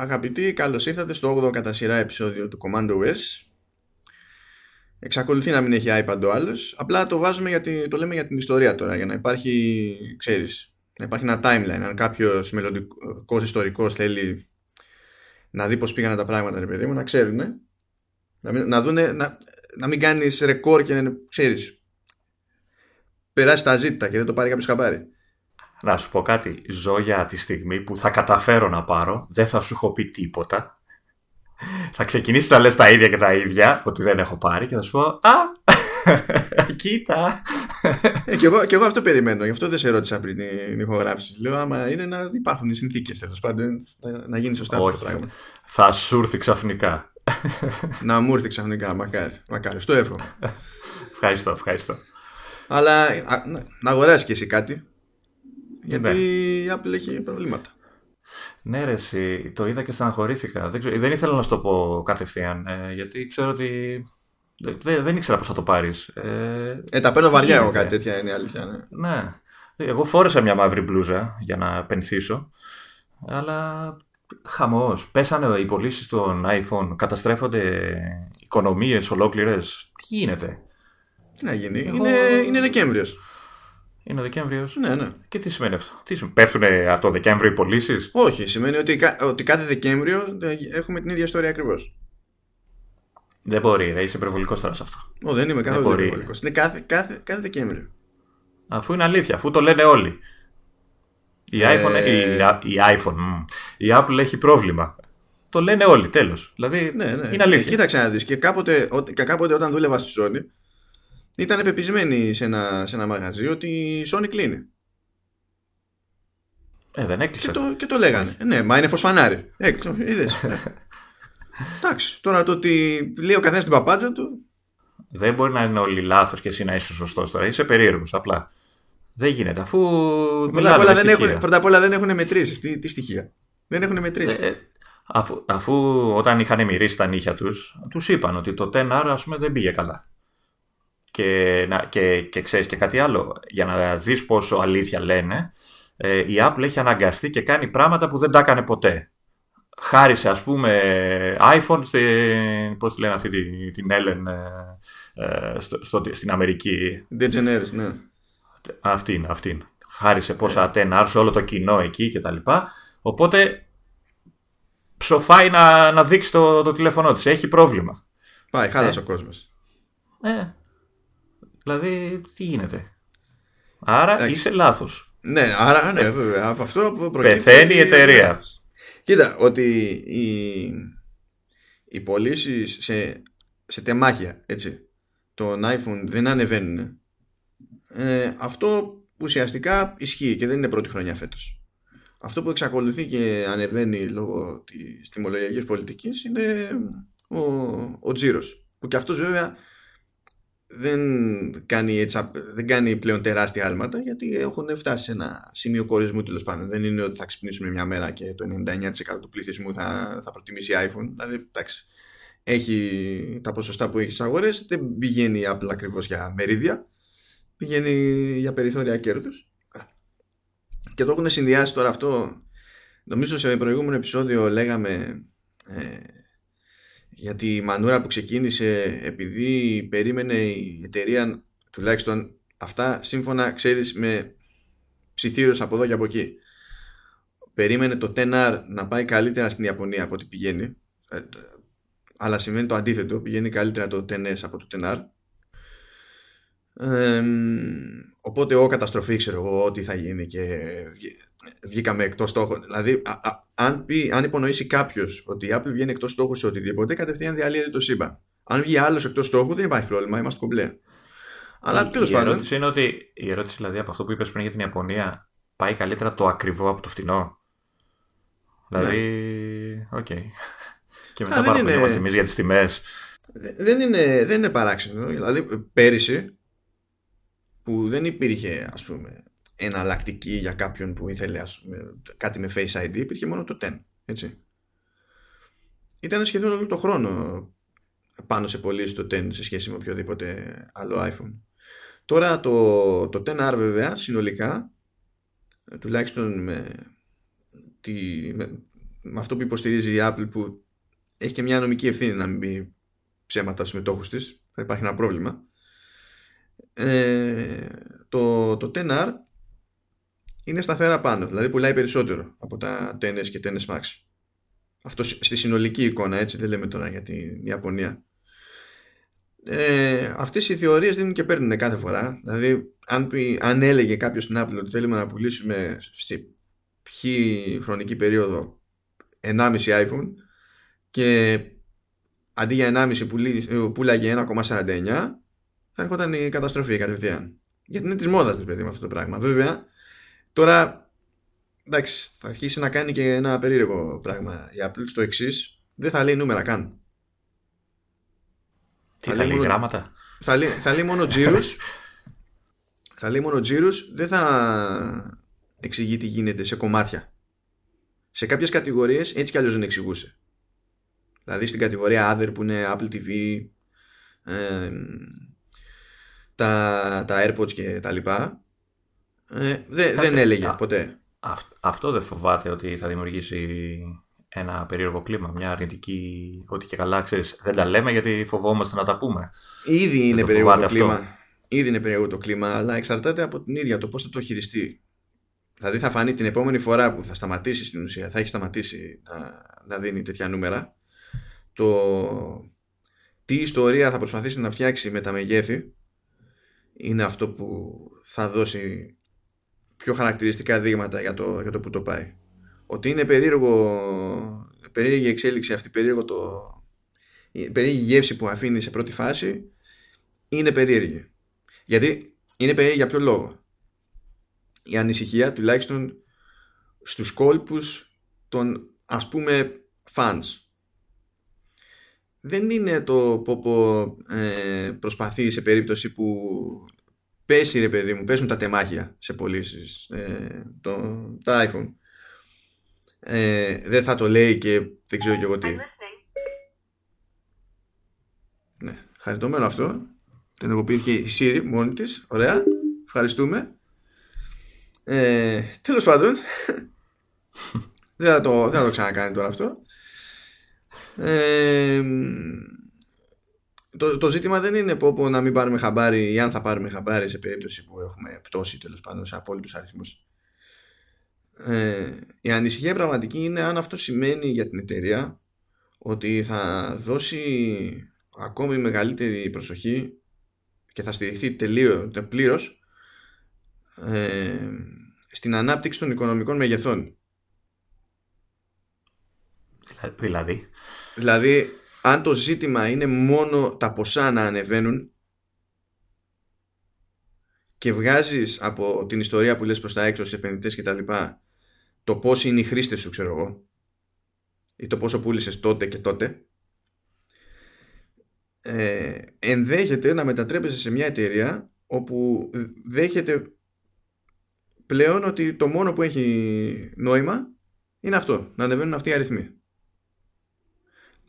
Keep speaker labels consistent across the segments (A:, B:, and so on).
A: Αγαπητοί, καλώς ήρθατε στο 8ο κατά σειρά επεισόδιο του Command OS. Εξακολουθεί να μην έχει iPad ο άλλος. Απλά το βάζουμε γιατί το λέμε για την ιστορία τώρα. Για να υπάρχει, ξέρεις, να υπάρχει ένα timeline. Αν κάποιος μελλοντικός ιστορικός θέλει να δει πώς πήγαν τα πράγματα, ρε παιδί μου, να ξέρουν. Να, μην, να, δούνε, να, να μην κάνεις ρεκόρ και να ξέρεις. Περάσει τα ζήτητα και δεν το πάρει κάποιος χαμπάρι.
B: Να σου πω κάτι. Ζω για τη στιγμή που θα καταφέρω να πάρω. Δεν θα σου έχω πει τίποτα. Θα ξεκινήσεις να λες τα ίδια και τα ίδια, ότι δεν έχω πάρει και θα σου πω «Α, κοίτα».
A: Ε, και, εγώ, και εγώ αυτό περιμένω, γι' αυτό δεν σε ρώτησα πριν την ηχογράφηση. Λέω άμα είναι να υπάρχουν οι συνθήκες τέλος πάντων, να, να γίνει σωστά αυτό το πράγμα.
B: Θα σου έρθει ξαφνικά.
A: να μου έρθει ξαφνικά, μακάρι. μακάρι. Στο εύχομαι.
B: ευχαριστώ, ευχαριστώ.
A: Αλλά α, να, να αγοράσεις κι εσύ κάτι. Γιατί ναι. η Apple έχει προβλήματα.
B: Ναι, ρε, εσύ, το είδα και στεναχωρήθηκα. Δεν, ξέρω, δεν ήθελα να σου το πω κατευθείαν, ε, γιατί ξέρω ότι δεν, δεν ήξερα πώς θα το πάρεις.
A: Ε, ε, τα παίρνω βαριά εγώ κάτι τέτοια είναι η αλήθεια. Ναι.
B: ναι. Εγώ φόρεσα μια μαύρη μπλούζα για να πενθήσω, αλλά χαμός. Πέσανε οι πωλήσεις των iPhone, καταστρέφονται οικονομίες ολόκληρες. Τι γίνεται;
A: Τι να γίνει, εγώ... είναι, είναι Δεκέμβριος.
B: Είναι ο Δεκέμβριος.
A: Ναι, ναι.
B: Και τι σημαίνει αυτό; Τι σημαίνει, πέφτουν από το Δεκέμβριο οι πωλήσεις;
A: Όχι, σημαίνει ότι, ότι κάθε Δεκέμβριο έχουμε την ίδια ιστορία ακριβώς.
B: Δεν μπορεί, ρε, είσαι υπερβολικός τώρα σε αυτό.
A: Ω, δεν είμαι καθόλου υπερβολικός. Είναι κάθε, κάθε, κάθε Δεκέμβριο.
B: Αφού είναι αλήθεια, αφού το λένε όλοι. Η, ε... iPhone, η, η, iPhone, η Apple έχει πρόβλημα. Το λένε όλοι, τέλος. Δηλαδή ναι, ναι. είναι αλήθεια.
A: Ε, κοίταξε να δεις. Και κάποτε, κάποτε όταν δούλευα στη Sony, ήταν πεπισμένοι σε ένα, σε ένα μαγαζί ότι η Sony κλείνει.
B: Ε, δεν έκλεισε.
A: Και το, και το λέγανε. Ε, ναι, μα είναι φωσφανάρι. Έκλεισε. Είδες. Ναι. Εντάξει, τώρα το ότι λέει ο καθένας την παπάτζα του.
B: Δεν μπορεί να είναι όλοι λάθος και εσύ να είσαι σωστός τώρα. Είσαι περίεργος απλά. Δεν γίνεται αφού.
A: Πρώτα απ' όλα, δεν έχουν, πρώτα απ όλα δεν έχουν μετρήσεις. Τι, τι στοιχεία. Δεν έχουν μετρήσεις. Ε,
B: αφού, αφού όταν είχαν μυρίσει τα νύχια τους, τους είπαν ότι το 10R ας πούμε δεν πήγε καλά. Και, να, και, και ξέρεις και κάτι άλλο, για να δεις πόσο αλήθεια λένε, ε, η Apple έχει αναγκαστεί και κάνει πράγματα που δεν τα έκανε ποτέ. Χάρισε ας πούμε iPhone, στη, πώς τη λένε αυτή την, την Ellen ε, στο, στο, στην Αμερική.
A: DeGeneres, ναι.
B: Αυτή είναι, αυτή είναι. Χάρισε πόσα yeah. σε όλο το κοινό εκεί κτλ. Οπότε ψοφάει να, να δείξει το, το τηλέφωνο της. Έχει πρόβλημα.
A: Πάει, χάλασε ε. ο κόσμος.
B: Ε, Δηλαδή, τι γίνεται; Άρα Εντάξει. είσαι λάθος.
A: Ναι, άρα ναι, βέβαια. Από αυτό
B: προκύπτει. Πεθαίνει η εταιρεία.
A: Κοίτα, ότι οι, οι πωλήσει σε, σε τεμάχια έτσι, των iPhone δεν ανεβαίνουν. Ε, αυτό ουσιαστικά ισχύει και δεν είναι πρώτη χρονιά φέτος. Αυτό που εξακολουθεί και ανεβαίνει λόγω της τιμολογιακής πολιτικής είναι ο, ο τζίρος. Που και αυτός βέβαια δεν κάνει, έτσι, δεν κάνει πλέον τεράστια άλματα γιατί έχουν φτάσει σε ένα σημείο κορισμού τέλος πάντων. Δεν είναι ότι θα ξυπνήσουμε μια μέρα και το 99% του πληθυσμού θα, θα προτιμήσει iPhone. Δηλαδή, εντάξει, έχει τα ποσοστά που έχεις στι αγορές, δεν πηγαίνει απλά ακριβώς για μερίδια, πηγαίνει για περιθώρια κέρδους. Και το έχουν συνδυάσει τώρα αυτό. Νομίζω σε προηγούμενο επεισόδιο λέγαμε ε, γιατί η μανούρα που ξεκίνησε επειδή περίμενε η εταιρεία τουλάχιστον αυτά σύμφωνα ξέρεις με ψιθύρους από εδώ και από εκεί. Περίμενε το 10R να πάει καλύτερα στην Ιαπωνία από ό,τι πηγαίνει. Ε, αλλά σημαίνει το αντίθετο πηγαίνει καλύτερα το 10S από το 10R ε, οπότε εγώ καταστροφή ξέρω εγώ ό,τι θα γίνει και βγήκαμε εκτός στόχου. Δηλαδή, α, α, αν, πει, αν υπονοήσει κάποιος ότι η Apple βγαίνει εκτός στόχου σε οτιδήποτε, κατευθείαν διαλύεται το σύμπαν. Αν βγει άλλος εκτός στόχου, δεν υπάρχει πρόβλημα, είμαστε κομπλέ. Αλλά τέλος πάντων.
B: Η ερώτηση είναι ότι η ερώτηση δηλαδή από αυτό που είπες πριν για την Ιαπωνία πάει καλύτερα το ακριβό από το φθηνό. Δηλαδή. Ναι. OK. Okay. Και μετά πάρουμε είναι... εμείς για τις τιμές.
A: Δεν είναι, δεν είναι παράξενο. Δηλαδή, πέρυσι που δεν υπήρχε, ας πούμε, εναλλακτική για κάποιον που ήθελε κάτι με Face ID υπήρχε μόνο το 10 έτσι. Ήταν σχεδόν όλο το χρόνο πάνω σε πωλήσεις το 10 σε σχέση με οποιοδήποτε άλλο iPhone. Τώρα το, το 10R βέβαια συνολικά τουλάχιστον με, τη, με με αυτό που υποστηρίζει η Apple που έχει και μια νομική ευθύνη να μην πει ψέματα στους μετόχους της θα υπάρχει ένα πρόβλημα. Ε, το, το 10R είναι σταθερά πάνω δηλαδή πουλάει περισσότερο από τα 10 και 10 Max. Αυτό στη συνολική εικόνα έτσι δεν λέμε τώρα για την Ιαπωνία. Ε, αυτές οι θεωρίες δίνουν και παίρνουν κάθε φορά δηλαδή αν, πει, αν έλεγε κάποιος στην Apple ότι θέλουμε να πουλήσουμε σε ποιη χρονική περίοδο 1,5 iPhone και αντί για 1,5 πουλάγε 1,49 θα έρχονταν η καταστροφή κατευθείαν. Γιατί είναι της μόδας παιδί με αυτό το πράγμα. Βέβαια τώρα εντάξει θα αρχίσει να κάνει και ένα περίεργο πράγμα η Apple στο εξής δεν θα λέει νούμερα καν
B: τι θα, λέει γράμματα;
A: Θα λέει, θα λέει μόνο τζίρους. θα λέει μόνο τζίρους. Δεν θα εξηγεί τι γίνεται σε κομμάτια. Σε κάποιες κατηγορίες έτσι κι αλλιώς δεν εξηγούσε. Δηλαδή στην κατηγορία Other που είναι Apple TV, τα, τα AirPods και τα λοιπά, ε, δεν έλεγε ποτέ.
B: αυτό δεν φοβάται ότι θα δημιουργήσει ένα περίεργο κλίμα, μια αρνητική, ότι και καλά ξέρεις, δεν τα λέμε γιατί φοβόμαστε να τα πούμε.
A: Ήδη είναι περίεργο το κλίμα. Ήδη είναι περίεργο το κλίμα, αλλά εξαρτάται από την ίδια το πώς θα το χειριστεί. Δηλαδή θα φανεί την επόμενη φορά που θα σταματήσει στην ουσία, θα έχει σταματήσει να, να δίνει τέτοια νούμερα, το τι ιστορία θα προσπαθήσει να φτιάξει με τα μεγέθη είναι αυτό που θα δώσει πιο χαρακτηριστικά δείγματα για το, για το που το πάει ότι είναι περίεργο, περίεργη εξέλιξη αυτή, περίεργο το, περίεργη γεύση που αφήνει σε πρώτη φάση είναι περίεργη. Γιατί είναι περίεργη για ποιο λόγο; Η ανησυχία τουλάχιστον στους κόλπους των ας πούμε fans. Δεν είναι το πω ε, προσπαθεί σε περίπτωση που πέσει ρε παιδί μου, πέσουν τα τεμάχια σε πωλήσεις ε, το, τα iPhone ε, δεν θα το λέει και δεν ξέρω και εγώ τι. Ναι, χαριτωμένο αυτό. Το ενεργοποιήθηκε η Siri μόνη της. Ωραία. Ευχαριστούμε. Ε, τέλος πάντων. δεν, θα το, δεν θα το ξανακάνει τώρα αυτό. Ε, το, το ζήτημα δεν είναι πω, πω να μην πάρουμε χαμπάρι ή αν θα πάρουμε χαμπάρι σε περίπτωση που έχουμε πτώση τέλος πάντων σε απόλυτους αριθμούς ε, η ανησυχία πραγματική είναι αν αυτό σημαίνει για την εταιρεία ότι θα δώσει ακόμη μεγαλύτερη προσοχή και θα στηριχθεί τελείω, πλήρως ε, στην ανάπτυξη των οικονομικών μεγεθών.
B: Δηλαδή.
A: Δηλαδή, αν το ζήτημα είναι μόνο τα ποσά να ανεβαίνουν και βγάζεις από την ιστορία που λες προς τα έξω σε επενδυτές και τα λοιπά το πώς είναι οι χρήστες σου, ξέρω εγώ, ή το πόσο πούλησες τότε και τότε, ε, ενδέχεται να μετατρέπεσαι σε μια εταιρεία όπου δέχεται πλέον ότι το μόνο που έχει νόημα είναι αυτό, να ανεβαίνουν αυτοί οι αριθμοί.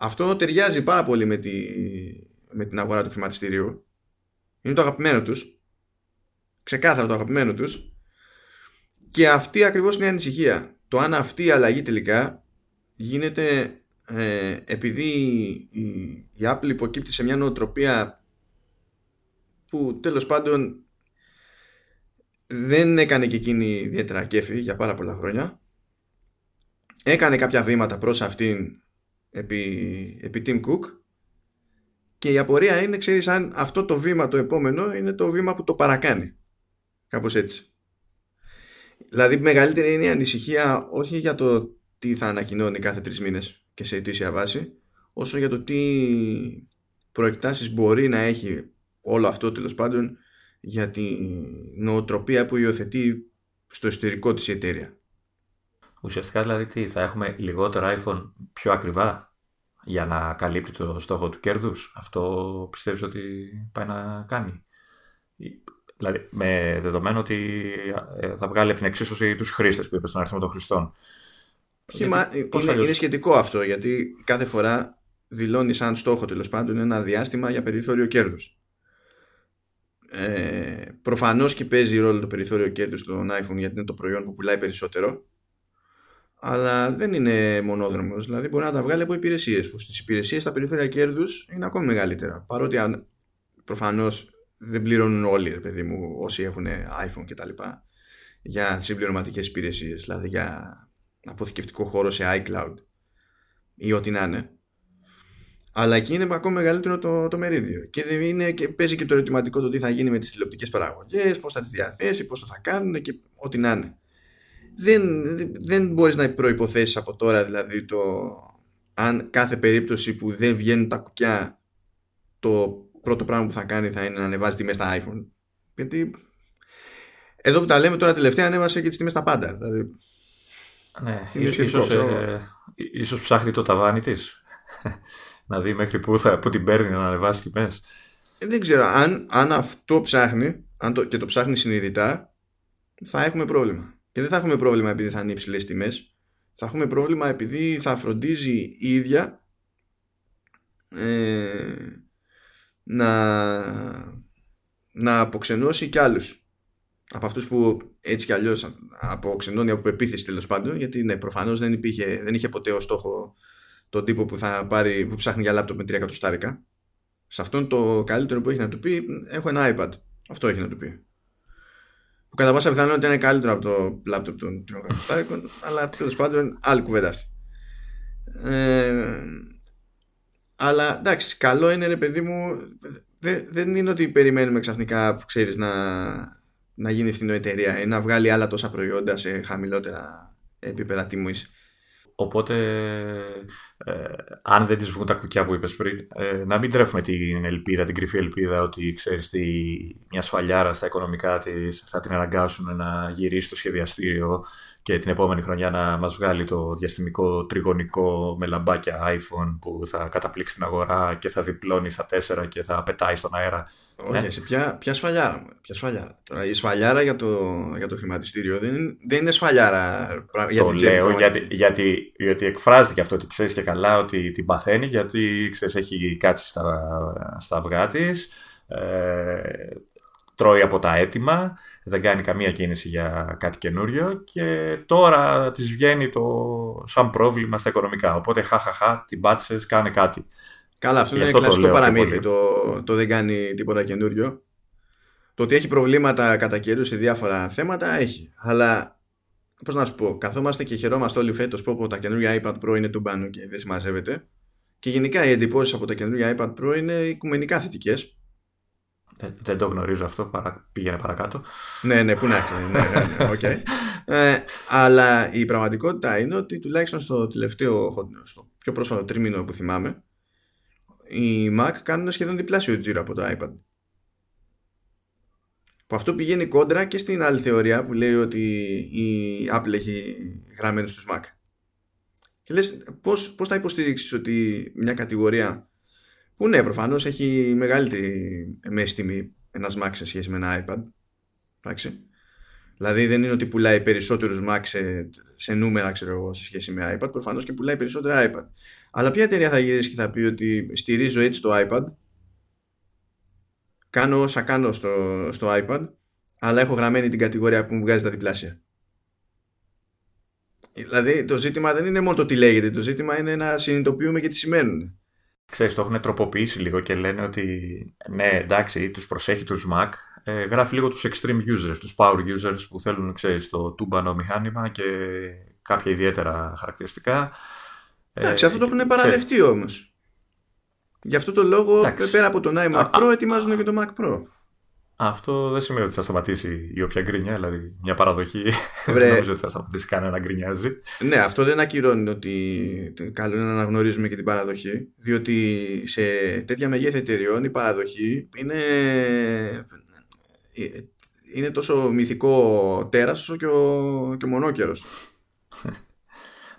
A: Αυτό ταιριάζει πάρα πολύ με, τη, με την αγορά του χρηματιστηρίου. Είναι το αγαπημένο τους. Ξεκάθαρα το αγαπημένο τους. Και αυτή ακριβώς είναι η ανησυχία. Το αν αυτή η αλλαγή τελικά γίνεται ε, επειδή η, η Apple υποκύπτει σε μια νοοτροπία που τέλος πάντων δεν έκανε και εκείνη ιδιαίτερα κέφι για πάρα πολλά χρόνια έκανε κάποια βήματα προς αυτήν επί, επί Tim Cook. Και η απορία είναι ξέρεις αν αυτό το βήμα το επόμενο είναι το βήμα που το παρακάνει. Κάπως έτσι. Δηλαδή μεγαλύτερη είναι η ανησυχία όχι για το τι θα ανακοινώνει κάθε τρεις μήνες και σε ετήσια βάση όσο για το τι προεκτάσεις μπορεί να έχει όλο αυτό τέλος πάντων για τη νοοτροπία που υιοθετεί στο εσωτερικό της η εταιρεία.
B: Ουσιαστικά δηλαδή τι, θα έχουμε λιγότερα iPhone πιο ακριβά για να καλύπτει το στόχο του κέρδους; Αυτό πιστεύεις ότι πάει να κάνει; Δηλαδή, με δεδομένο ότι ε, θα βγάλει από την εξίσωση τους χρήστες που είπες στον αριθμό των χρηστών.
A: είναι, είναι σχετικό αυτό γιατί κάθε φορά δηλώνεις σαν στόχο τέλος πάντων ένα διάστημα για περιθώριο κέρδους. Ε, Προφανώς και παίζει ρόλο το περιθώριο κέρδους στον iPhone γιατί είναι το προϊόν που πουλάει περισσότερο. Αλλά δεν είναι μονόδρομος. Δηλαδή μπορεί να τα βγάλει από υπηρεσίες, που στις υπηρεσίες τα περιφέρεια κέρδους είναι ακόμη μεγαλύτερα. Παρότι αν, προφανώς δεν πληρώνουν όλοι, ρε παιδί μου, όσοι έχουν iPhone κτλ. για συμπληρωματικές υπηρεσίες, δηλαδή για αποθηκευτικό χώρο σε iCloud ή ό,τι να είναι. Αλλά εκεί είναι ακόμα μεγαλύτερο το, το μερίδιο. Και, είναι, και παίζει και το ερωτηματικό το τι θα γίνει με τις τηλεοπτικές παραγωγές, πώς θα τις διαθέσει, πώς θα κάνουν και ό,τι να είναι. Δεν, δεν μπορείς να προποθέσει από τώρα δηλαδή το αν κάθε περίπτωση που δεν βγαίνουν τα κουκιά το πρώτο πράγμα που θα κάνει θα είναι να ανεβάζει τιμές στα iPhone. Γιατί εδώ που τα λέμε τώρα τελευταία ανέβασε και τις τιμές στα πάντα. Δηλαδή,
B: ναι, ίσως, ε, ίσως ψάχνει το ταβάνι της να δει μέχρι πού, θα, πού την παίρνει να ανεβάσει τιμές.
A: Ε, δεν ξέρω, αν, αν αυτό ψάχνει αν το, και το ψάχνει συνειδητά θα έχουμε πρόβλημα. Και δεν θα έχουμε πρόβλημα επειδή θα είναι υψηλές τιμές. Θα έχουμε πρόβλημα επειδή θα φροντίζει η ίδια ε, να, να αποξενώσει κι άλλους από αυτούς που έτσι κι αλλιώς αποξενώνει από επίθεση τέλος πάντων γιατί ναι, προφανώς δεν, υπήρχε, δεν είχε ποτέ ως στόχο τον τύπο που θα πάρει, που ψάχνει για λάπτοπ με 3 εκατοστάρικα. Σε αυτόν το καλύτερο που έχει να του πει, έχω ένα iPad. Αυτό έχει να του πει. Που κατά πάσα πιθανότητα είναι καλύτερο από το λάπτοπ των 3 εκατοστάρικων, αλλά τέλος πάντων άλλη κουβέντα. Ε, αλλά εντάξει, καλό είναι ρε παιδί μου. Δεν, δεν είναι ότι περιμένουμε ξαφνικά, ξέρεις, να, να γίνει φθηνό ή να βγάλει άλλα τόσα προϊόντα σε χαμηλότερα επίπεδα τιμής.
B: Οπότε, ε, αν δεν της βγουν τα κουκιά που είπες πριν, ε, να μην τρέφουμε την ελπίδα, την κρυφή ελπίδα ότι ξέρεις μια σφαλιάρα στα οικονομικά της θα την αναγκάσουν να γυρίσει το σχεδιαστήριο και την επόμενη χρονιά να μας βγάλει το διαστημικό τριγωνικό με λαμπάκια iPhone που θα καταπλήξει την αγορά και θα διπλώνει στα τέσσερα και θα πετάει στον αέρα.
A: Όχι, ε; ποια, ποια σφαλιάρα. Ποια σφαλιάρα. Τώρα, η σφαλιάρα για το, για το χρηματιστήριο δεν, δεν είναι σφαλιάρα
B: για το λέω γιατί, γιατί, γιατί εκφράζεται και αυτό ότι ξέρεις και καλά ότι την παθαίνει γιατί ξέρεις, έχει κάτσει στα, στα αυγά της, ε, τρώει από τα έτοιμα, δεν κάνει καμία κίνηση για κάτι καινούριο και τώρα της βγαίνει το σαν πρόβλημα στα οικονομικά. Οπότε χαχαχα, την πάτησες, κάνε κάτι.
A: Καλά, αυτό είναι κλασικό παραμύθι, το, το δεν κάνει τίποτα καινούριο. Το ότι έχει προβλήματα κατά καιρούς σε διάφορα θέματα έχει. Αλλά πώς να σου πω, καθόμαστε και χαιρόμαστε όλοι φέτος που τα καινούργια iPad Pro είναι του μπάνου και δεν συμμαζεύεται. Και γενικά οι εντυπώσεις από τα καινούργια iPad Pro είναι οικουμενικά θετικές.
B: Δεν, το γνωρίζω αυτό, παρα, πήγαινε παρακάτω.
A: ναι, ναι, πού να ξέρει. ναι, ναι, ναι, okay. ε, αλλά η πραγματικότητα είναι ότι τουλάχιστον στο τελευταίο, στο πιο πρόσφατο τρίμηνο που θυμάμαι, οι Mac κάνουν σχεδόν διπλάσιο τζίρο από το iPad. Που αυτό πηγαίνει κόντρα και στην άλλη θεωρία που λέει ότι η Apple έχει γραμμένους στους Mac. Και λες πώς, πώς θα υποστηρίξεις ότι μια κατηγορία που ναι, προφανώς έχει μεγαλύτερη μέση τιμή ένας Mac σε σχέση με ένα iPad. Εντάξει. Δηλαδή δεν είναι ότι πουλάει περισσότερους Mac σε, σε νούμερα ξέρω εγώ, σε σχέση με iPad. Προφανώς και πουλάει περισσότερα iPad. Αλλά ποια εταιρεία θα γυρίσει και θα πει ότι στηρίζω έτσι το iPad. Κάνω όσα κάνω στο, στο iPad. Αλλά έχω γραμμένη την κατηγορία που μου βγάζει τα διπλάσια. Δηλαδή το ζήτημα δεν είναι μόνο το τι λέγεται. Το ζήτημα είναι να συνειδητοποιούμε και τι σημαίνουν
B: ξέρεις, το έχουν τροποποιήσει λίγο και λένε ότι ναι, εντάξει, τους προσέχει τους Mac, ε, γράφει λίγο τους extreme users, τους power users που θέλουν, ξέρεις, το τούμπανο μηχάνημα και κάποια ιδιαίτερα χαρακτηριστικά.
A: Εντάξει, αυτό το έχουν παραδεχτεί όμως. Γι' αυτό το λόγο, εντάξει. πέρα από τον iMac Pro, ετοιμάζουν και το Mac Pro.
B: Αυτό δεν σημαίνει ότι θα σταματήσει η όποια γκρινιά, δηλαδή μια παραδοχή. δεν νομίζω ότι θα σταματήσει κανένα να γκρινιάζει.
A: Ναι, αυτό δεν ακυρώνει ότι καλό είναι να αναγνωρίζουμε και την παραδοχή. Διότι σε τέτοια μεγέθη εταιριών η παραδοχή είναι, είναι τόσο μυθικό τέρας όσο και ο, και ο μονόκερος.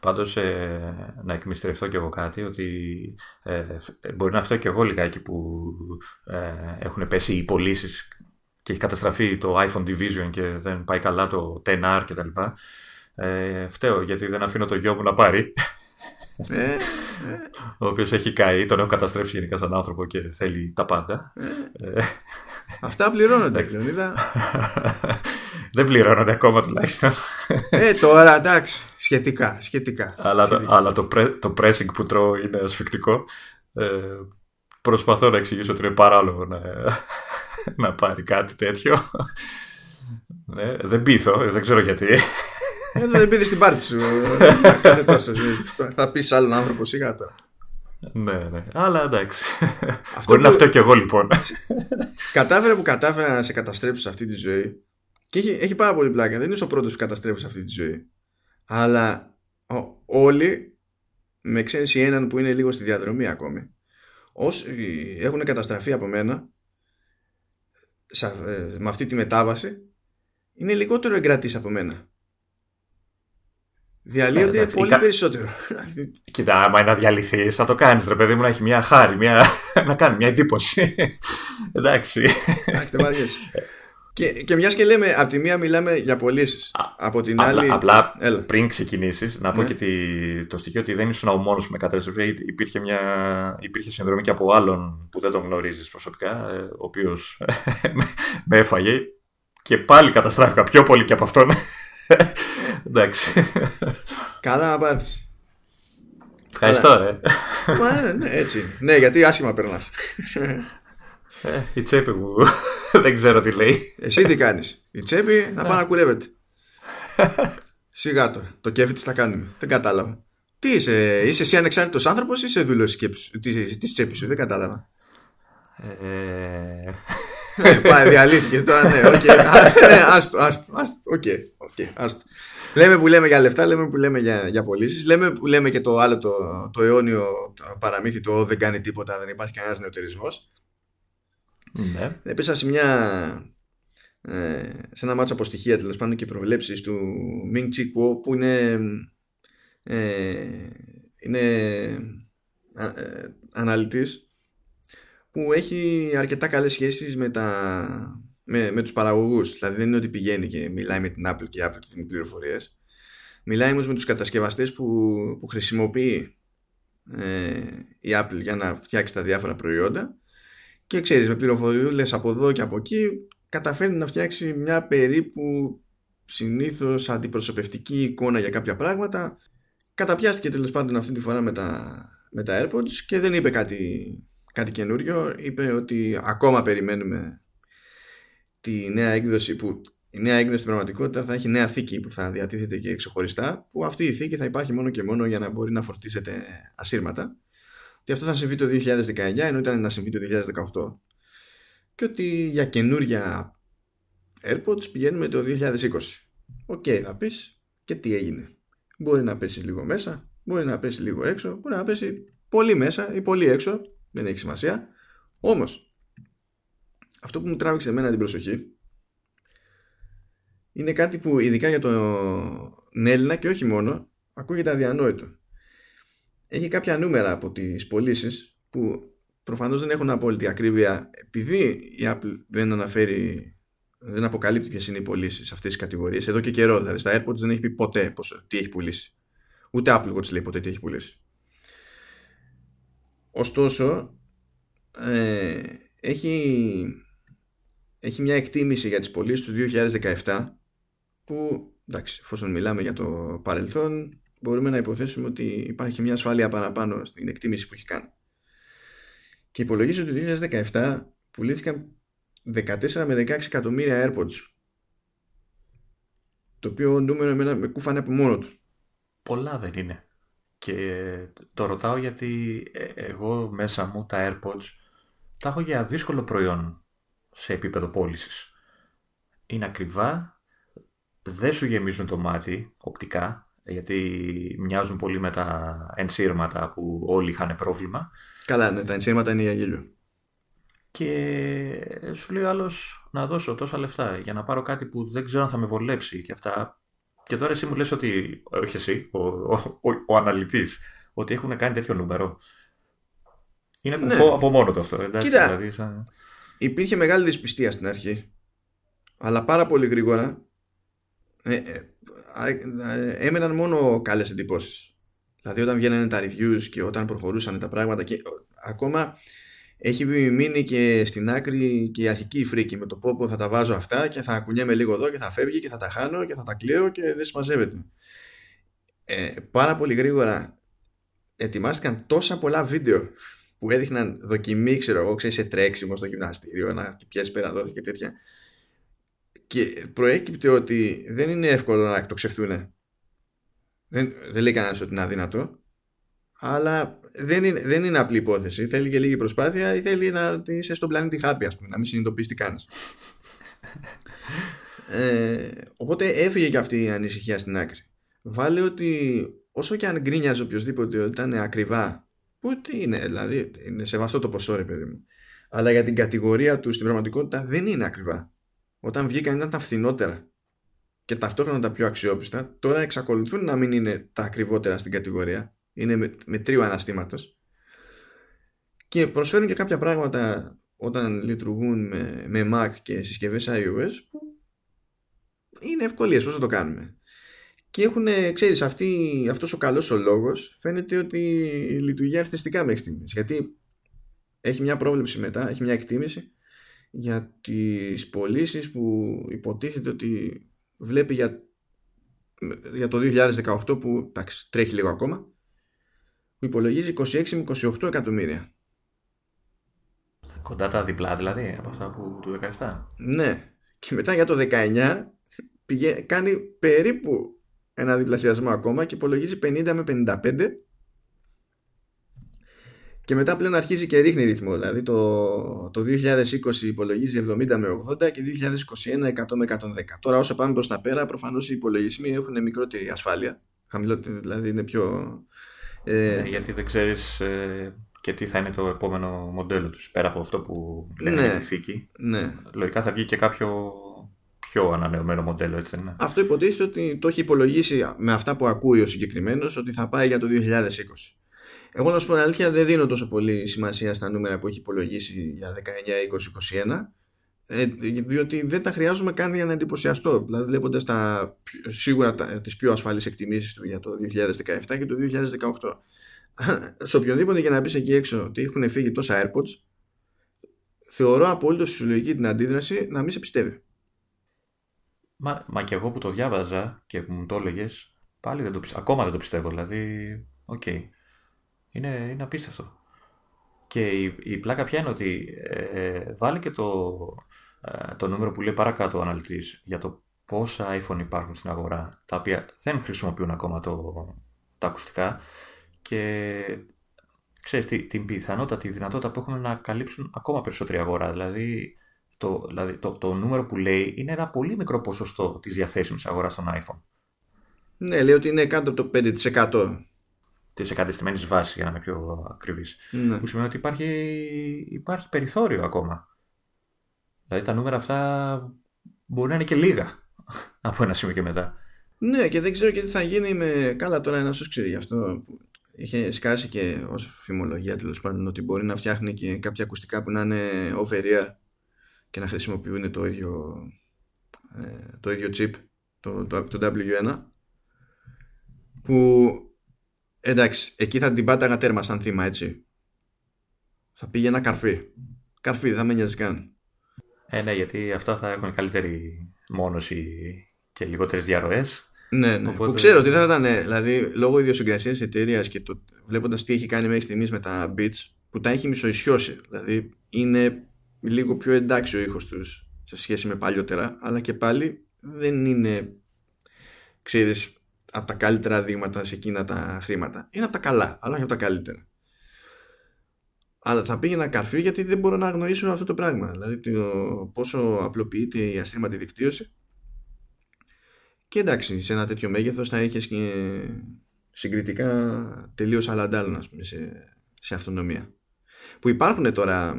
B: Πάντως ε, να εκμυστρευτώ και εγώ κάτι ότι ε, μπορεί να φταίω και εγώ λιγάκι που ε, έχουν πέσει οι πωλήσεις και έχει καταστραφεί το iPhone Division και δεν πάει καλά το 10R κτλ. Ε, φταίω γιατί δεν αφήνω το γιο μου να πάρει. Ε, ε. ο οποίος έχει καεί, τον έχω καταστρέψει γενικά σαν άνθρωπο και θέλει τα πάντα. Ε.
A: Αυτά πληρώνονται, Λεωνίδα.
B: Δεν πληρώνονται ακόμα τουλάχιστον.
A: ε, τώρα εντάξει, σχετικά. σχετικά.
B: αλλά το, αλλά το, το pressing που τρώω είναι ασφικτικό. Ε, προσπαθώ να εξηγήσω ότι είναι παράλογο να, να πάρει κάτι τέτοιο. Ναι, δεν πείθω, δεν ξέρω γιατί.
A: Ε, δεν πήρε την πάρτι σου. θα πεις άλλον άνθρωπο σιγά τώρα.
B: Ναι, ναι. Αλλά εντάξει. Αυτό Μπορεί που... να φταίω κι εγώ λοιπόν.
A: Κατάφερε που κατάφερα να σε καταστρέψω σε αυτή τη ζωή. Και έχει, έχει πάρα πολύ πλάκα. Δεν είσαι ο πρώτος που καταστρέφει σε αυτή τη ζωή. Αλλά όλοι, με εξαίρεση έναν που είναι λίγο στη διαδρομή ακόμη, όσοι έχουν καταστραφεί από μένα ε, με αυτή τη μετάβαση, είναι λιγότερο εγκρατής από μένα. Διαλύονται ναι, πολύ περισσότερο.
B: Κοίτα, άμα είναι να διαλυθεί, θα το κάνεις, ρε παιδί μου, να έχει μια χάρη, μια... να κάνει μια εντύπωση. Εντάξει.
A: Εντάξει, και, και μιας και λέμε, από τη μία μιλάμε για πωλήσεις. Από την άλλη.
B: Απλά πριν ξεκινήσεις, να πω ναι. και το στοιχείο ότι δεν ήσουν ο μόνος που με κατέστρεψε. Υπήρχε, μια, υπήρχε συνδρομή και από άλλον που δεν τον γνωρίζεις προσωπικά, ε, ο οποίος με έφαγε. Και πάλι καταστράφηκα πιο πολύ και από αυτόν. Εντάξει.
A: Καλά απάντηση.
B: Ευχαριστώ, ρε.
A: ναι, ναι, έτσι. Ναι, γιατί άσχημα περνάς.
B: Ε, η τσέπη μου δεν ξέρω τι λέει.
A: Εσύ τι κάνεις. Η τσέπη να πάει να κουρεύεται. Σιγά τώρα. Το κέφι της θα κάνουμε. Δεν κατάλαβα. Τι είσαι, είσαι εσύ ανεξάρτητος άνθρωπος ή είσαι δούλος της τσέπης σου. Δεν κατάλαβα. Ε... ε πάει, διαλύθηκε τώρα, ναι, οκ. Ναι, άστο, άστο, άστο, οκ, άστο. Λέμε που λέμε για λεφτά, λέμε που λέμε για, για πωλήσεις, λέμε που λέμε και το άλλο το, το αιώνιο παραμύθι, το δεν κάνει τίποτα, δεν υπάρχει κανένας νεοτερισμός. Ναι. Έπεσα σε μια. Ε, σε ένα μάτσο από στοιχεία τέλος πάντων και προβλέψεις του Ming Chi που είναι. Ε, είναι ε, αναλυτής που έχει αρκετά καλές σχέσεις με, τα, με, με τους παραγωγούς δηλαδή δεν είναι ότι πηγαίνει και μιλάει με την Apple και η Apple και την πληροφορίες μιλάει όμως με τους κατασκευαστές που, που χρησιμοποιεί ε, η Apple για να φτιάξει τα διάφορα προϊόντα και ξέρεις με πληροφοριούλες από εδώ και από εκεί καταφέρνει να φτιάξει μια περίπου συνήθως αντιπροσωπευτική εικόνα για κάποια πράγματα. Καταπιάστηκε τέλος πάντων αυτή τη φορά με τα, με τα AirPods και δεν είπε κάτι, κάτι καινούριο. Είπε ότι ακόμα περιμένουμε τη νέα έκδοση που η νέα έκδοση στην πραγματικότητα θα έχει νέα θήκη που θα διατίθεται και ξεχωριστά που αυτή η θήκη θα υπάρχει μόνο και μόνο για να μπορεί να φορτίζεται ασύρματα ότι αυτό θα συμβεί το 2019 ενώ ήταν να συμβεί το 2018 και ότι για καινούρια AirPods πηγαίνουμε το 2020. OK, okay, θα πεις και τι έγινε; Μπορεί να πέσει λίγο μέσα, μπορεί να πέσει λίγο έξω, μπορεί να πέσει πολύ μέσα ή πολύ έξω, δεν έχει σημασία. Όμως, αυτό που μου τράβηξε εμένα την προσοχή είναι κάτι που ειδικά για τον Έλληνα και όχι μόνο ακούγεται αδιανόητο έχει κάποια νούμερα από τις πωλήσεις που προφανώς δεν έχουν απόλυτη ακρίβεια επειδή η Apple δεν αναφέρει δεν αποκαλύπτει ποιες είναι οι πωλήσεις σε αυτές τις κατηγορίες εδώ και καιρό. Δηλαδή στα AirPods δεν έχει πει ποτέ πόσο, τι έχει πουλήσει. Ούτε Apple Watch λέει ποτέ τι έχει πουλήσει. Ωστόσο, ε, έχει, έχει μια εκτίμηση για τις πωλήσεις του 2017 που εντάξει, εφόσον μιλάμε για το παρελθόν μπορούμε να υποθέσουμε ότι υπάρχει μια ασφάλεια παραπάνω στην εκτίμηση που έχει κάνει. Και υπολογίζει ότι το 2017 πουλήθηκαν 14 με 16 εκατομμύρια AirPods. Το οποίο νούμερο εμένα με κούφανε από μόνο του.
B: Πολλά δεν είναι. Και το ρωτάω γιατί ε, εγώ μέσα μου τα AirPods τα έχω για δύσκολο προϊόν σε επίπεδο πώλησης. Είναι ακριβά, δεν σου γεμίζουν το μάτι οπτικά, γιατί μοιάζουν πολύ με τα ενσύρματα που όλοι είχαν πρόβλημα.
A: Καλά, ναι, τα ενσύρματα είναι για γέλιο.
B: Και σου λέει άλλος να δώσω τόσα λεφτά για να πάρω κάτι που δεν ξέρω αν θα με βολέψει και αυτά. Και τώρα εσύ μου λες ότι, όχι εσύ, ο, ο, ο, αναλυτής, ότι έχουν κάνει τέτοιο νούμερο. Είναι ναι. κουφό από μόνο το αυτό. Εντάξει,
A: Κοίτα, δηλαδή, σαν... υπήρχε μεγάλη δυσπιστία στην αρχή, αλλά πάρα πολύ γρήγορα ε, ε, έμεναν μόνο καλές εντυπώσεις. Δηλαδή όταν βγαίνανε τα reviews και όταν προχωρούσαν τα πράγματα και ακόμα έχει μείνει και στην άκρη και η αρχική φρίκη με το πόπο θα τα βάζω αυτά και θα κουνιέμαι λίγο εδώ και θα φεύγει και θα τα χάνω και θα τα κλαίω και δεν συμμαζεύεται. Ε, πάρα πολύ γρήγορα ετοιμάστηκαν τόσα πολλά βίντεο που έδειχναν δοκιμή, ξέρω εγώ, ξέρεις σε τρέξιμο στο γυμναστήριο, να πιάσει πέρα δόθη και τέτοια. Και προέκυπτε ότι δεν είναι εύκολο να εκτοξευτούν. Δεν, δεν λέει κανένας ότι είναι αδύνατο. Αλλά δεν είναι, δεν είναι απλή υπόθεση. Θέλει και λίγη προσπάθεια ή θέλει να είσαι στον πλανήτη χάπη, ας πούμε, να μην συνειδητοποιήσει τι κάνεις. ε, οπότε έφυγε και αυτή η ανησυχία στην άκρη. Βάλε ότι όσο και αν γκρίνιαζε οποιοδήποτε ότι ήταν ακριβά, που είναι, δηλαδή, είναι σεβαστό το ποσό, ρε παιδί μου. Αλλά για την κατηγορία του στην πραγματικότητα δεν είναι ακριβά. Όταν βγήκαν ήταν τα φθηνότερα και ταυτόχρονα τα πιο αξιόπιστα. Τώρα εξακολουθούν να μην είναι τα ακριβότερα στην κατηγορία. Είναι με, με τρίο αναστήματος. Και προσφέρουν και κάποια πράγματα όταν λειτουργούν με, με Mac και συσκευές iOS που είναι ευκολίες πώς θα το κάνουμε. Και έχουν, ξέρεις, αυτή, αυτός ο καλός ο λόγος φαίνεται ότι λειτουργεί αριθμιστικά μέχρι στιγμής. Γιατί έχει μια πρόβλεψη μετά, έχει μια εκτίμηση για τις πωλήσεις που υποτίθεται ότι βλέπει για, για το 2018 που εντάξει, τρέχει λίγο ακόμα που υπολογίζει 26 με 28 εκατομμύρια.
B: Κοντά τα διπλά δηλαδή από αυτά που του 17.
A: Ναι. Και μετά για το 19 πηγε, κάνει περίπου ένα διπλασιασμό ακόμα και υπολογίζει 50 με 55 και μετά πλέον αρχίζει και ρίχνει ρυθμό. Δηλαδή το, το 2020 υπολογίζει 70 με 80 και 2021 100 με 110. Τώρα όσο πάμε προς τα πέρα προφανώς οι υπολογισμοί έχουν μικρότερη ασφάλεια. Χαμηλότερη, δηλαδή είναι πιο,
B: ε, ναι, γιατί δεν ξέρεις ε, και τι θα είναι το επόμενο μοντέλο τους πέρα από αυτό που λένε ναι, θήκη.
A: Ναι.
B: Λογικά θα βγει και κάποιο πιο ανανεωμένο μοντέλο, έτσι δεν είναι;
A: Αυτό υποτίθεται ότι το έχει υπολογίσει με αυτά που ακούει ο συγκεκριμένος ότι θα πάει για το 2020. Εγώ να σου πω αλήθεια δεν δίνω τόσο πολύ σημασία στα νούμερα που έχει υπολογίσει για 19, 20, 21 ε, διότι δεν τα χρειάζομαι καν για να εντυπωσιαστώ. Δηλαδή, βλέποντας τα, σίγουρα τις πιο ασφαλείς εκτιμήσεις του για το 2017 και το 2018. Σε οποιονδήποτε για να μπει εκεί έξω ότι έχουν φύγει τόσα AirPods, θεωρώ απόλυτο συλλογική την αντίδραση να μην σε πιστεύει.
B: Μα, μα και εγώ που το διάβαζα και που μου το έλεγες, πάλι δεν το πιστεύω. Ακόμα δεν το πιστεύω. Δηλαδή, OK. Okay. Είναι, είναι απίστευτο. Και η, η πλάκα πια είναι ότι ε, βάλει και το, ε, το νούμερο που λέει παρακάτω ο αναλυτής για το πόσα iPhone υπάρχουν στην αγορά, τα οποία δεν χρησιμοποιούν ακόμα το, τα ακουστικά και ξέρεις τι, την πιθανότητα, τη δυνατότητα που έχουν να καλύψουν ακόμα περισσότερη αγορά. Δηλαδή το, δηλαδή το, το νούμερο που λέει είναι ένα πολύ μικρό ποσοστό της διαθέσιμης αγοράς των iPhone.
A: Ναι, λέει ότι είναι κάτω από το 5%
B: της εγκατεστημένης βάσης, για να είμαι πιο ακριβής. Ναι. Που σημαίνει ότι υπάρχει, υπάρχει περιθώριο ακόμα. Δηλαδή τα νούμερα αυτά μπορεί να είναι και λίγα από ένα σημείο και μετά.
A: Ναι, και δεν ξέρω και τι θα γίνει με. Καλά, τώρα ένας σου ξέρει γι' αυτό. Που είχε σκάσει και ως φημολογία τέλος πάντων ότι μπορεί να φτιάχνει και κάποια ακουστικά που να είναι over ear και να χρησιμοποιούν το ίδιο, ε, το ίδιο chip, το, το, το W1 που Εντάξει, εκεί θα την πάταγα τέρμα σαν θύμα, έτσι. Θα πήγε ένα καρφί. Καρφί, δεν θα με νοιάζει καν.
B: Ε, ναι, γιατί αυτά θα έχουν καλύτερη μόνωση και λιγότερες διαρροές.
A: Ναι, ναι. Οπότε... Που ξέρω ότι δεν θα ήταν, δηλαδή, λόγω ιδιοσυγκρασίας τη εταιρεία και το, βλέποντας τι έχει κάνει μέχρι στιγμής με τα beats, που τα έχει μισοϊσιώσει. Δηλαδή, είναι λίγο πιο εντάξει ο ήχος τους σε σχέση με παλιότερα, αλλά και πάλι δεν είναι, ξέρεις, από τα καλύτερα δείγματα σε εκείνα τα χρήματα. Είναι από τα καλά, αλλά όχι από τα καλύτερα. Αλλά θα πήγαινα καρφί γιατί δεν μπορώ να αγνοήσω αυτό το πράγμα. Δηλαδή το πόσο απλοποιείται η αστρήματη δικτύωση. Και εντάξει, σε ένα τέτοιο μέγεθος θα έχει και συγκριτικά τελείως αλλαντάλλον ας πούμε, σε, σε αυτονομία. Που υπάρχουν τώρα,